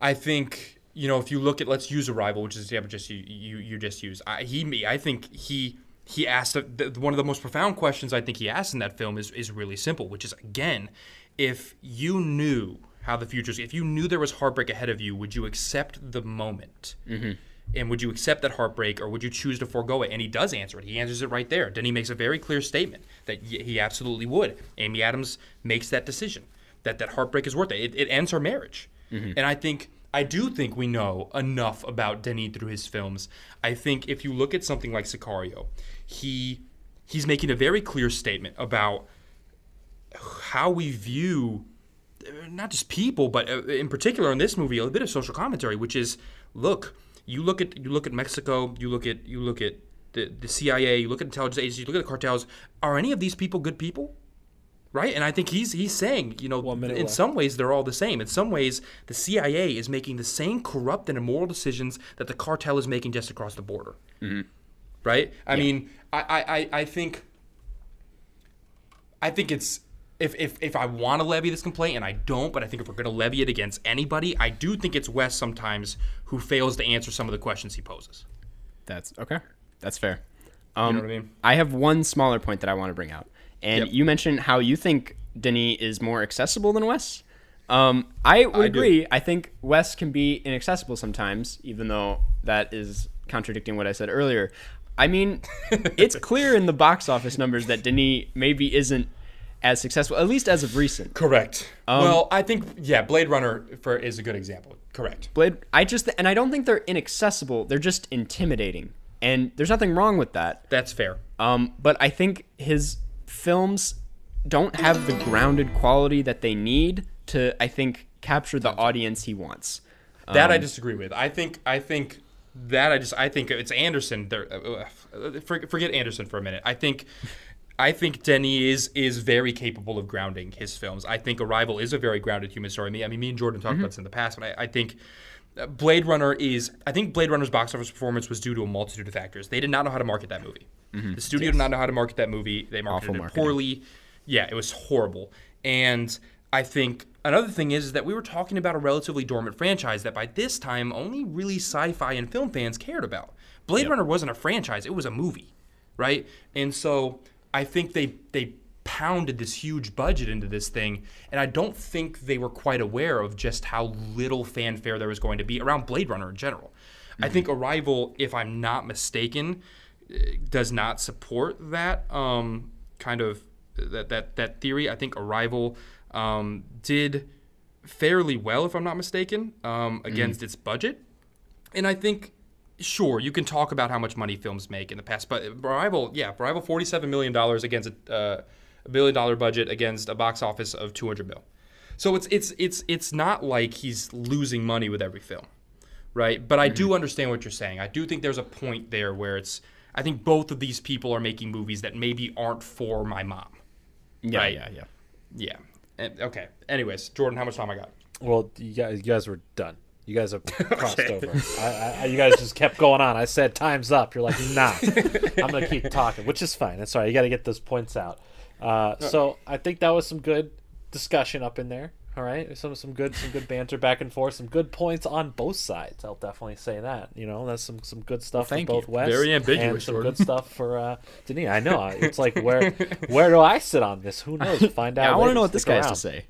I think you know if you look at let's use Arrival, which is the example just you you, you just used. I, he me I think he he asked a, the, one of the most profound questions I think he asked in that film is is really simple, which is again, if you knew how the future's, if you knew there was heartbreak ahead of you, would you accept the moment? Mm-hmm. And would you accept that heartbreak, or would you choose to forego it? And he does answer it. He answers it right there. Then he makes a very clear statement that he absolutely would. Amy Adams makes that decision that that heartbreak is worth it. It, it ends her marriage. And I think I do think we know enough about Denis through his films. I think if you look at something like Sicario, he he's making a very clear statement about how we view not just people, but uh, in particular in this movie, a bit of social commentary, which is, look, you look at you look at Mexico, you look at you look at the, the CIA, you look at intelligence agencies, you look at the cartels. Are any of these people good people? Right, and I think he's he's saying, you know, One in left. some ways they're all the same. In some ways, the CIA is making the same corrupt and immoral decisions that the cartel is making just across the border. Right? I mean, I, I, I- I think I think it's if if, if I want to levy this complaint, and I don't, but I think if we're going to levy it against anybody, I do think it's Wes sometimes who fails to answer some of the questions he poses. That's okay. That's fair. Um, know what I mean? I have one smaller point that I want to bring out, and Yep. you mentioned how you think Denis is more accessible than Wes. Um, I would I do. agree. I think Wes can be inaccessible sometimes, even though that is contradicting what I said earlier. I mean, it's clear in the box office numbers that Denis maybe isn't as successful, at least as of recent. Correct. well, I think yeah, Blade Runner for is a good example. Correct. Blade, I just and I don't think they're inaccessible. They're just intimidating, and there's nothing wrong with that. That's fair. Um, but I think his films don't have the grounded quality that they need to, I think, capture the audience he wants. That I Um, disagree with. I think I think that I just I think it's Anderson. There, uh, uh, forget Anderson for a minute. I think I think Denis is is very capable of grounding his films. I think Arrival is a very grounded human story. Me, I mean, me and Jordan talked Mm-hmm. about this in the past, but I, I think. Blade Runner is. I think Blade Runner's box office performance was due to a multitude of factors. They did not know how to market that movie. The studio did not know how to market that movie. They marketed Mm-hmm. It poorly. Yeah, it was horrible. And I think another thing is that we were talking about a relatively dormant franchise that by this time only really sci-fi and film fans cared about. Blade Runner wasn't a franchise; it was a movie, right? And so I think they they pounded this huge budget into this thing, and I don't think they were quite aware of just how little fanfare there was going to be around Blade Runner in general. I think Arrival, if I'm not mistaken, eh, does not support that um, kind of that that that theory. I think Arrival um, did fairly well, if I'm not mistaken, um, against its budget. And I think, sure, you can talk about how much money films make in the past, but Arrival, yeah, Arrival, forty-seven million dollars against a, uh, a billion-dollar budget against a box office of two hundred mil. So it's it's it's it's not like he's losing money with every film, right? But I do mm-hmm. understand what you're saying. I do think there's a point there where it's. I think both of these people are making movies that maybe aren't for my mom. Yeah, Right. yeah, yeah. Yeah. And, okay. Anyways, Jordan, how much time I got? Well, you guys, you guys were done. You guys have crossed over. I, I, you guys just kept going on. I said time's up. You're like, nah. I'm gonna keep talking, which is fine. That's all right. You got to get those points out. Uh, so I think that was some good discussion up in there. All right, some some good some good banter back and forth, some good points on both sides. I'll definitely say that. You know, that's some some good stuff thank for both you. West Very and some Jordan. good stuff for uh, Denis. I know. It's like where where do I sit on this? Who knows? Find out. Yeah, I want to know what this Stick guy has to say.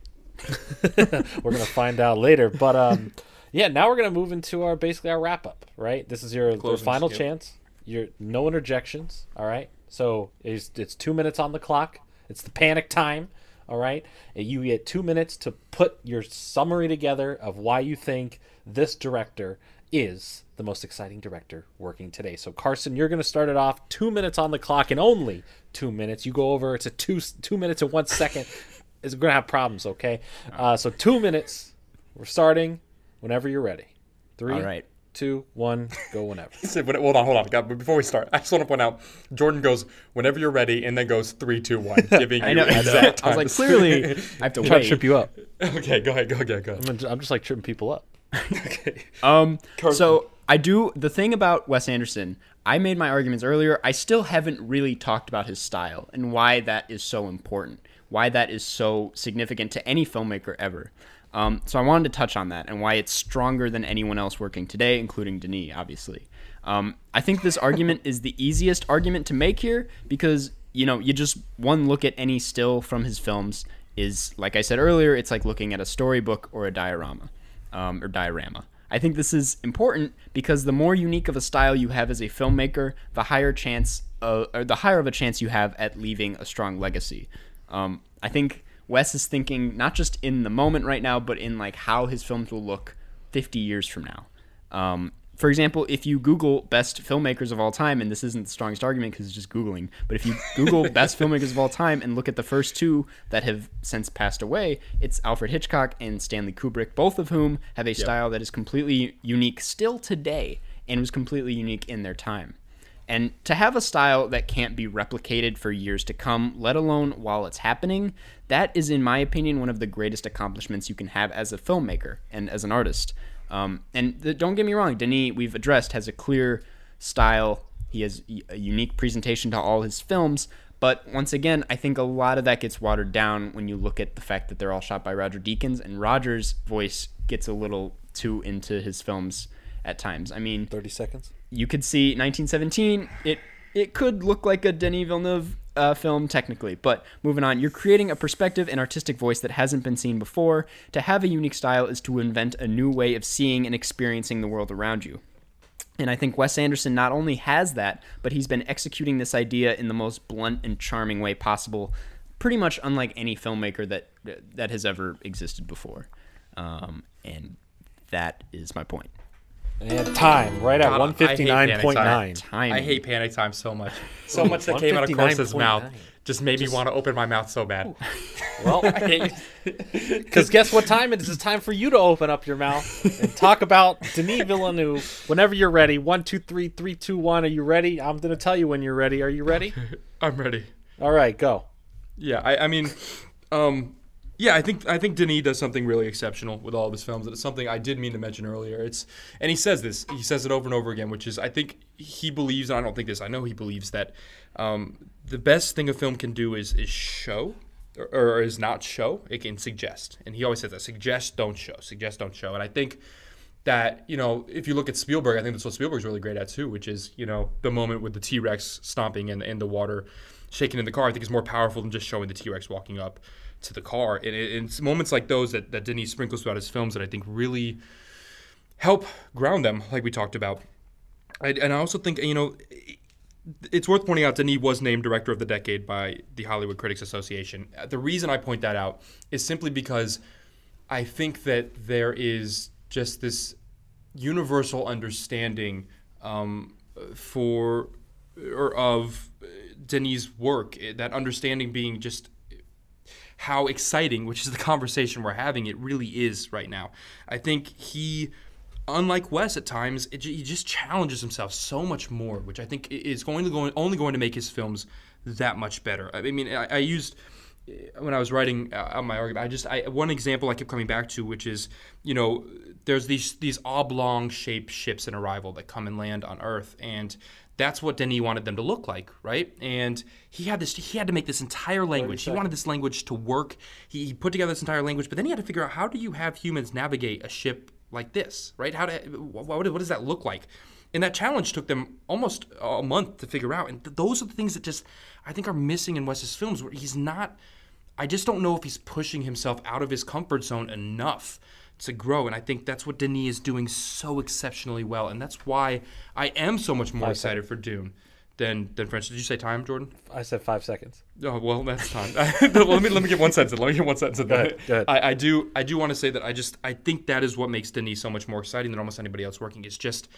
we're gonna find out later. But um, yeah, now we're gonna move into our basically our wrap up. Right, this is your, your final yep. chance. Your no interjections. All right, so it's it's two minutes on the clock. It's the panic time. All right, you get two minutes to put your summary together of why you think this director is the most exciting director working today. So Karsten, you're going to start it off. Two minutes on the clock, and only two minutes. You go over. It's a two two minutes and one second. Is going to have problems. Okay, uh, so two minutes. We're starting whenever you're ready. Three, All right. Two, one, go whenever. He said, "Hold on, hold on. God, before we start, I just want to point out Jordan goes whenever you're ready, and then goes three, two, one, giving I you know. I, exact I was like, clearly, I have to I'm trying to wait. trip you up. okay, go ahead, go ahead, go ahead. I'm, I'm just like tripping people up. Okay. Um, so I do the thing about Wes Anderson. I made my arguments earlier. I still haven't really talked about his style and why that is so important, why that is so significant to any filmmaker ever. Um, so I wanted to touch on that and why it's stronger than anyone else working today, including Denis, obviously. Um, I think this argument is the easiest argument to make here because you know you just one look at any still from his films is like I said earlier, it's like looking at a storybook or a diorama um, or diorama. I think this is important because the more unique of a style you have as a filmmaker, the higher chance, uh, or the higher of a chance you have at leaving a strong legacy. Um, I think Wes is thinking not just in the moment right now, but in like how his films will look 50 years from now. Um, for example, if you Google best filmmakers of all time, and this isn't the strongest argument because it's just Googling, but if you Google best filmmakers of all time and look at the first two that have since passed away, it's Alfred Hitchcock and Stanley Kubrick, both of whom have a style that is completely unique still today and was completely unique in their time. And to have a style that can't be replicated for years to come, let alone while it's happening, that is, in my opinion, one of the greatest accomplishments you can have as a filmmaker and as an artist. Um, and th- don't get me wrong, Denis, we've addressed, has a clear style. He has a unique presentation to all his films, But once again, I think a lot of that gets watered down when you look at the fact that they're all shot by Roger Deakins, and Roger's voice gets a little too into his films at times. I mean, 30 seconds. You could see 1917. It it could look like a Denis Villeneuve uh, film technically, but moving on, you're creating a perspective and artistic voice that hasn't been seen before. To have a unique style is to invent a new way of seeing and experiencing the world around you. And I think Wes Anderson not only has that, but he's been executing this idea in the most blunt and charming way possible, pretty much unlike any filmmaker that that has ever existed before. Um, and that is my point. And time, right at God, I 159.9. Time. I hate panic time so much. So much that came out of Karsten's 159.9. mouth just made me want to open my mouth so bad. Well, because guess what time it is? It's time for you to open up your mouth and talk about Denis Villeneuve whenever you're ready. One, two, three, three, two, one. Are you ready? I'm going to tell you when you're ready. Are you ready? I'm ready. All right, go. Yeah, I, I mean, um, yeah, I think I think Denis does something really exceptional with all of his films. And it's something I did mean to mention earlier. It's and he says this, he says it over and over again, which is I think he believes, and I don't think this, I know he believes that um, the best thing a film can do is is show. Or, or is not show. It can suggest, and he always says that: suggest, don't show. Suggest, don't show. And I think that you know if you look at Spielberg, I think that's what Spielberg's really great at too, which is you know the moment with the T Rex stomping in, in the water, shaking in the car. I think is more powerful than just showing the T Rex walking up to the car. And it, it's moments like those that, that Denis sprinkles throughout his films that I think really help ground them, like we talked about. I, and I also think you know it's worth pointing out Denis was named Director of the Decade by the Hollywood Critics Association. The reason I point that out is simply because I think that there is just this universal understanding um, for or of Denis' work. eh, That understanding being just how exciting, which is the conversation we're having, it really is right now. I think he, unlike Wes at times, it, he just challenges himself so much more, which I think is going to go only going to make his films that much better. I mean, I, I used when I was writing uh, my argument, I just I, one example I kept coming back to, which is you know there's these these oblong shaped ships in Arrival that come and land on Earth, and that's what Denis wanted them to look like, right? And he had this he had to make this entire language. He wanted this language to work. He, he put together this entire language, but then he had to figure out how do you have humans navigate a ship like this, right? How to what, what does that look like? And that challenge took them almost a month to figure out. And th- those are the things that just I think are missing in Wes's films, where he's not. I just don't know if he's pushing himself out of his comfort zone enough to grow. And I think that's what Denis is doing so exceptionally well. And that's why I am so much more excited for Dune than than French. Did you say time, Jordan? I said five seconds. Oh well, that's time. let me let me get one sentence. Let me get one sentence. Go ahead, go ahead. I, I do I do want to say that I just I think that is what makes Denis so much more exciting than almost anybody else working. It's just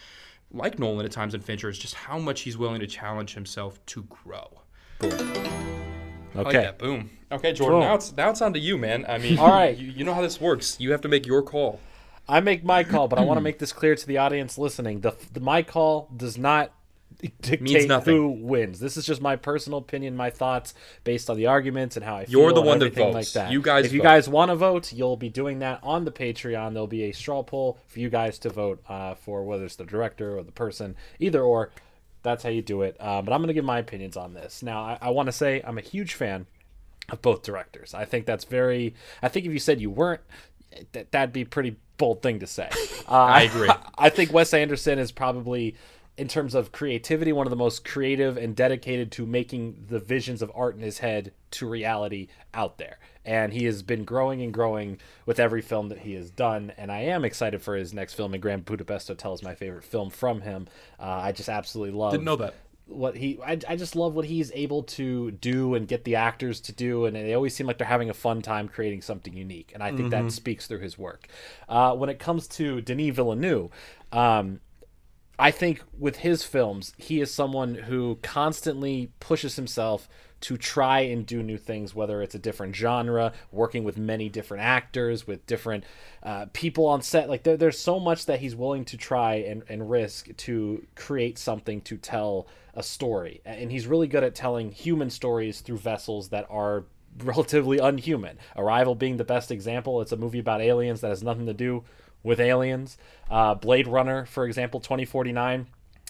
like Nolan at times and Fincher is just how much he's willing to challenge himself to grow. Oh, Okay. yeah, boom. Okay, Jordan. Boom. Now it's now it's on to you, man. I mean, All right. you, you know how this works. You have to make your call. I make my call, but I want to make this clear to the audience listening. The, the my call does not dictate nothing. who wins. This is just my personal opinion, my thoughts based on the arguments and how I feel. You're the and one that votes. Like that. You guys if you guys want to vote, you'll be doing that on the Patreon. There'll be a straw poll for you guys to vote uh, for whether it's the director or the person, either or. That's how you do it. Uh, but I'm going to give my opinions on this. Now, I, I want to say I'm a huge fan of both directors. I think that's very. I think if you said you weren't, th- that'd be a pretty bold thing to say. Uh, I agree. I think Wes Anderson is probably, in terms of creativity, one of the most creative and dedicated to making the visions of art in his head to reality out there. And he has been growing and growing with every film that he has done. And I am excited for his next film. And Grand Budapest Hotel is my favorite film from him. Uh, I just absolutely love Didn't know that. what he I, I just love what he's able to do and get the actors to do and they always seem like they're having a fun time creating something unique and i think that speaks through his work uh, when it comes to denis villeneuve um, I think with his films, he is someone who constantly pushes himself to try and do new things, whether it's a different genre, working with many different actors, with different uh, people on set. Like there, there's so much that he's willing to try and, and risk to create something to tell a story. And he's really good at telling human stories through vessels that are relatively unhuman. Arrival being the best example. It's a movie about aliens that has nothing to do with aliens. Uh, Blade Runner, for example, 2049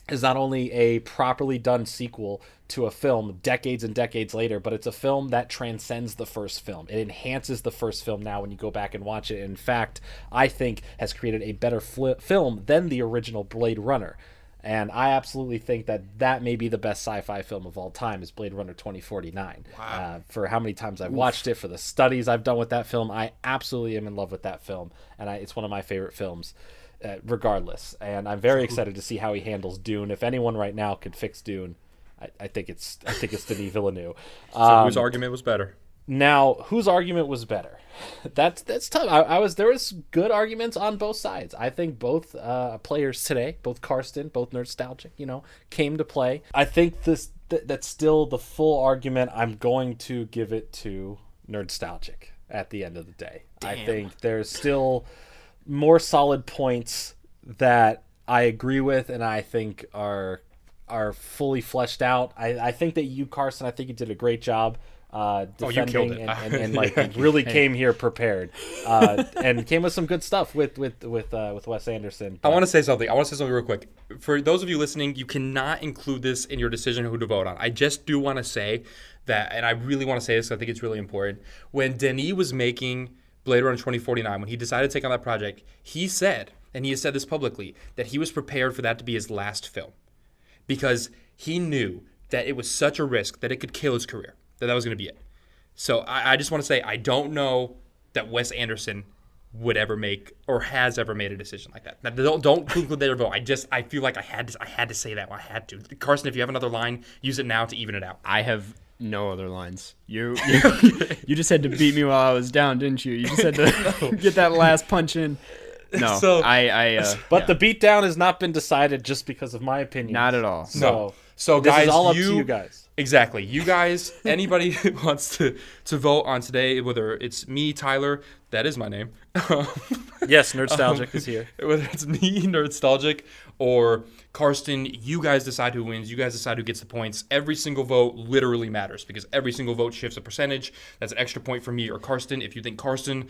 is not only a properly done sequel to a film decades and decades later, but it's a film that transcends the first film. It enhances the first film now when you go back and watch it. In fact, I think has created a better fl- film than the original Blade Runner. And I absolutely think that that may be the best sci-fi film of all time is Blade Runner 2049. Wow. Uh, for how many times I've Oof. watched it, for the studies I've done with that film, I absolutely am in love with that film, and I, it's one of my favorite films uh, regardless. And I'm very excited to see how he handles Dune. If anyone right now could fix Dune, I, I think it's I think it's Denis Villeneuve. Um, so whose um, argument was better? Now, whose argument was better? That's that's tough. I, I, was there was good arguments on both sides. I think both uh, players today, both Karsten, both Nerdstalgic, you know, came to play. I think this th- that's still the full argument. I'm going to give it to Nerdstalgic at the end of the day. Damn. I think there's still more solid points that I agree with and I think are are fully fleshed out. I, I think that you, Karsten, I think you did a great job uh, defending oh, and, and, and, like really came here prepared uh, and came with some good stuff with with with uh, with Wes Anderson. But... I want to say something. I want to say something real quick. For those of you listening, you cannot include this in your decision who to vote on. I just do want to say that, and I really want to say this. I think it's really important. When Denis was making Blade Runner 2049, when he decided to take on that project, he said, and he has said this publicly, that he was prepared for that to be his last film because he knew that it was such a risk that it could kill his career, that that was going to be it. So I, I just want to say, I don't know that Wes Anderson would ever make or has ever made a decision like that. Now, don't don't conclude their vote. I just I feel like I had to I had to say that. I had to. Karsten, if you have another line, use it now to even it out. I have no other lines. You you, you just had to beat me while I was down, didn't you? You just had to get that last punch in. No, so, I, I uh, but yeah. the beatdown has not been decided just because of my opinion. Not at all. So, no. So guys, all up you, to you guys. Exactly. You guys, anybody who wants to to vote on today, whether it's me, Tyler, that is my name. yes, Nerdstalgic um, is here. Whether it's me, Nerdstalgic, or Karsten, you guys decide who wins. You guys decide who gets the points. Every single vote literally matters because every single vote shifts a percentage. That's an extra point for me or Karsten. If you think Karsten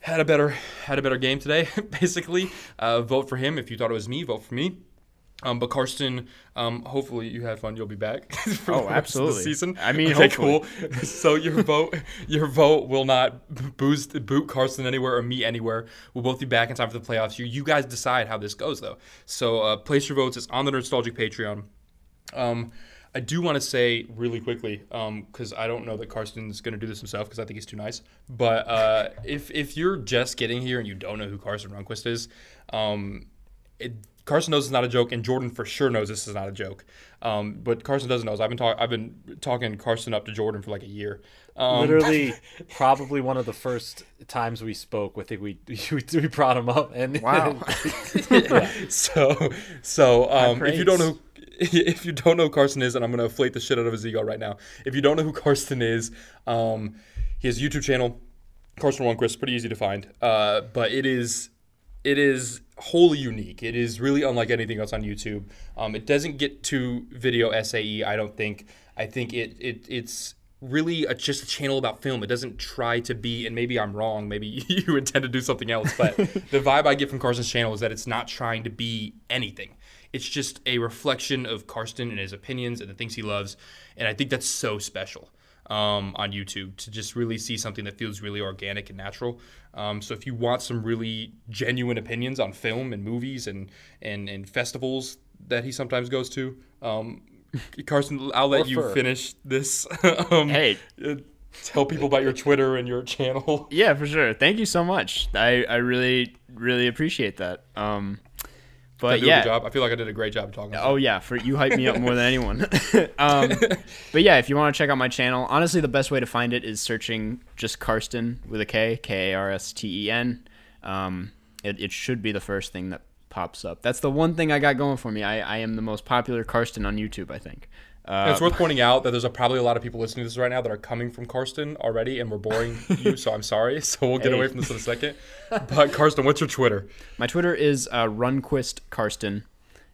had a better had a better game today, basically, uh, vote for him. If you thought it was me, vote for me. Um, but Karsten, um, hopefully you had fun. You'll be back for oh, the absolutely. season. I mean, okay, hopefully. cool. so your vote, your vote will not boost boot Karsten anywhere or me anywhere. We'll both be back in time for the playoffs. You, you guys decide how this goes though. So uh, place your votes. It's on the Nerdstalgic Patreon. Um, I do want to say really quickly, because um, I don't know that Karsten's going to do this himself because I think he's too nice. But uh, if if you're just getting here and you don't know who Karsten Runquist is, um, it, Karsten knows it's not a joke, and Jordan for sure knows this is not a joke. Um, but Karsten doesn't know. I've been talking. I've been talking Karsten up to Jordan for like a year. Um, Literally, probably one of the first times we spoke. I think we we, we brought him up, and wow. yeah. So so um, if you don't know. If you don't know who Karsten is, and I'm gonna inflate the shit out of his ego right now. If you don't know who Karsten is, um, he has a YouTube channel, Karsten Runquist, pretty easy to find. Uh, but it is it is wholly unique. It is really unlike anything else on YouTube. Um, it doesn't get to video essay. I don't think. I think it it it's really a, just a channel about film. It doesn't try to be, and maybe I'm wrong. Maybe you intend to do something else, but the vibe I get from Karsten's channel is that it's not trying to be anything. It's just a reflection of Karsten and his opinions and the things he loves, and I think that's so special um, on YouTube to just really see something that feels really organic and natural. Um, so if you want some really genuine opinions on film and movies and and, and festivals that he sometimes goes to, um, Karsten, I'll let you finish this. Um, hey. Uh, tell people about your Twitter and your channel. Yeah, for sure. Thank you so much. I, I really, really appreciate that. Um, but yeah, job. I feel like I did a great job talking. Oh yeah, for you hype me up more than anyone. um, but yeah, if you want to check out my channel, honestly, the best way to find it is searching just Karsten with a K, K A R S T E N. Um, it, it should be the first thing that pops up. That's the one thing I got going for me. I, I am the most popular Karsten on YouTube, I think. It's worth pointing out that there's a, probably a lot of people listening to this right now that are coming from Karsten already, and we're boring you, so I'm sorry. So we'll get hey. away from this in a second. But Karsten, what's your Twitter? My Twitter is uh, Runquist Karsten,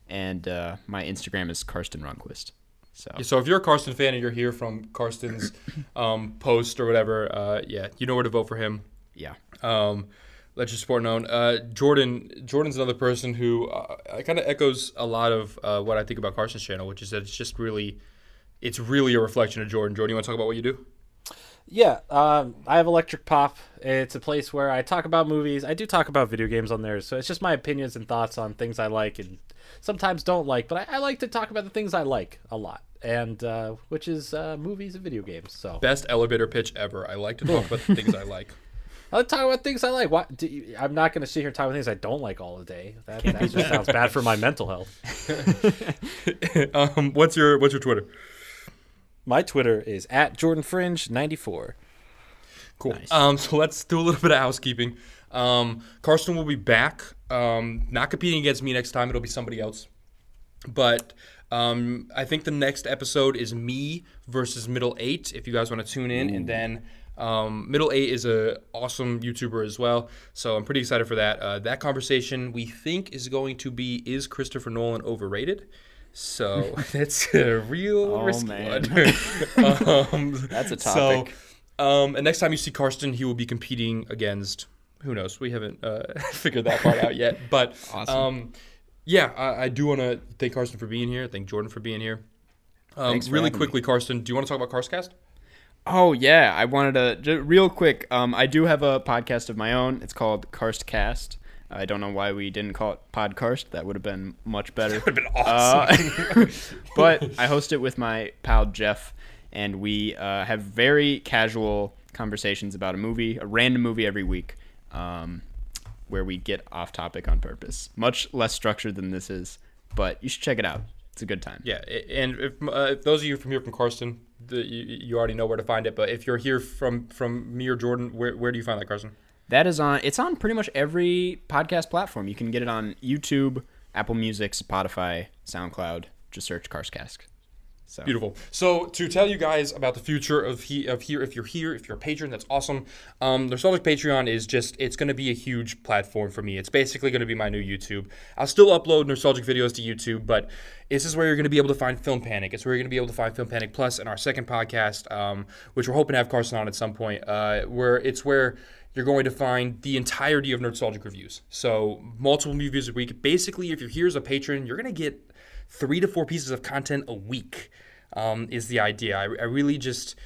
and uh, my Instagram is Karsten Runquist. So. so if you're a Karsten fan and you're here from Karsten's um, post or whatever, uh, yeah, you know where to vote for him. Yeah. Um, let your support known. Uh, Jordan, Jordan's another person who uh, kind of echoes a lot of uh, what I think about Karsten's channel, which is that it's just really, it's really a reflection of Jordan. Jordan, you want to talk about what you do? Yeah, um, I have Electric Pop. It's a place where I talk about movies. I do talk about video games on there, so it's just my opinions and thoughts on things I like and sometimes don't like. But I, I like to talk about the things I like a lot, and uh, which is uh, movies and video games. So Best elevator pitch ever. I like to talk about the things I like. I like to talk about things I like. Why, do you, I'm not going to sit here and talk about things I don't like all the day. That, that just sounds bad for my mental health. um, what's your What's your Twitter? My Twitter is at Jordan Fringe ninety four. Cool. Um, so let's do a little bit of housekeeping. Um, Karsten will be back. Um, not competing against me next time. It'll be somebody else. But um, I think the next episode is me versus Middle Eight. If you guys want to tune in, and then um, Middle Eight is a awesome YouTuber as well. So I'm pretty excited for that. Uh, that conversation we think is going to be: Is Christopher Nolan overrated? So that's a real Oh, risky man. one. um, That's a so, topic. um, and next time you see Karsten, he will be competing against who knows? We haven't uh, figured that part out yet. But Awesome. um, yeah, I, I do want to thank Karsten for being here. Thank Jordan for being here. Um, really having me. quickly, Karsten, do you want to talk about Karstcast? Oh yeah, I wanted to just real quick. Um, I do have a podcast of my own. It's called Karstcast. I don't know why we didn't call it Podkarst. That would have been much better. Would have been awesome. Uh, but I host it with my pal Jeff, and we uh, have very casual conversations about a movie, a random movie every week, um, where we get off topic on purpose. Much less structured than this is, but you should check it out. It's a good time. Yeah, and if, uh, if those of you from here from Karsten, the, you, you already know where to find it. But if you're here from from me or Jordan, where, where do you find that, Karsten? That is on. It's on pretty much every podcast platform. You can get it on YouTube, Apple Music, Spotify, SoundCloud. Just search Karstcast. So Beautiful. So to tell you guys about the future of he of here, if you're here, if you're a patron, that's awesome. Um, the Nerdstalgic Patreon is just it's going to be a huge platform for me. It's basically going to be my new YouTube. I'll still upload Nerdstalgic videos to YouTube, but this is where you're going to be able to find Film Panic. It's where you're going to be able to find Film Panic Plus and our second podcast, um, which we're hoping to have Karsten on at some point. Uh, where it's where you're going to find the entirety of Nerdstalgic reviews. So multiple reviews a week. Basically, if you're here as a patron, you're going to get three to four pieces of content a week um, is the idea. I, I really just,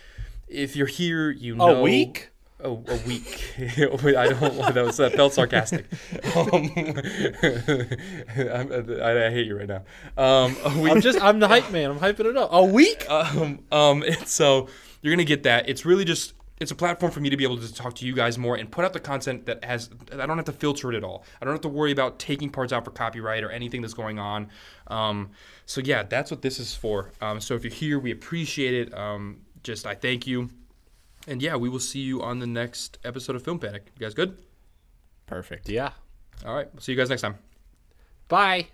if you're here, you know. A week? A, a week. I don't. That was that felt sarcastic. Um, I, I hate you right now. Um. I'm just, I'm the hype man. I'm hyping it up. A week? Um, um, so you're gonna get that. It's really just it's a platform for me to be able to talk to you guys more and put out the content that has. I don't have to filter it at all. I don't have to worry about taking parts out for copyright or anything that's going on. Um, so yeah, that's what this is for. Um, so if you're here, we appreciate it. Um, just I thank you, and yeah, we will see you on the next episode of Film Panic. You guys good? perfect. Yeah. All right, we'll see you guys next time. Bye.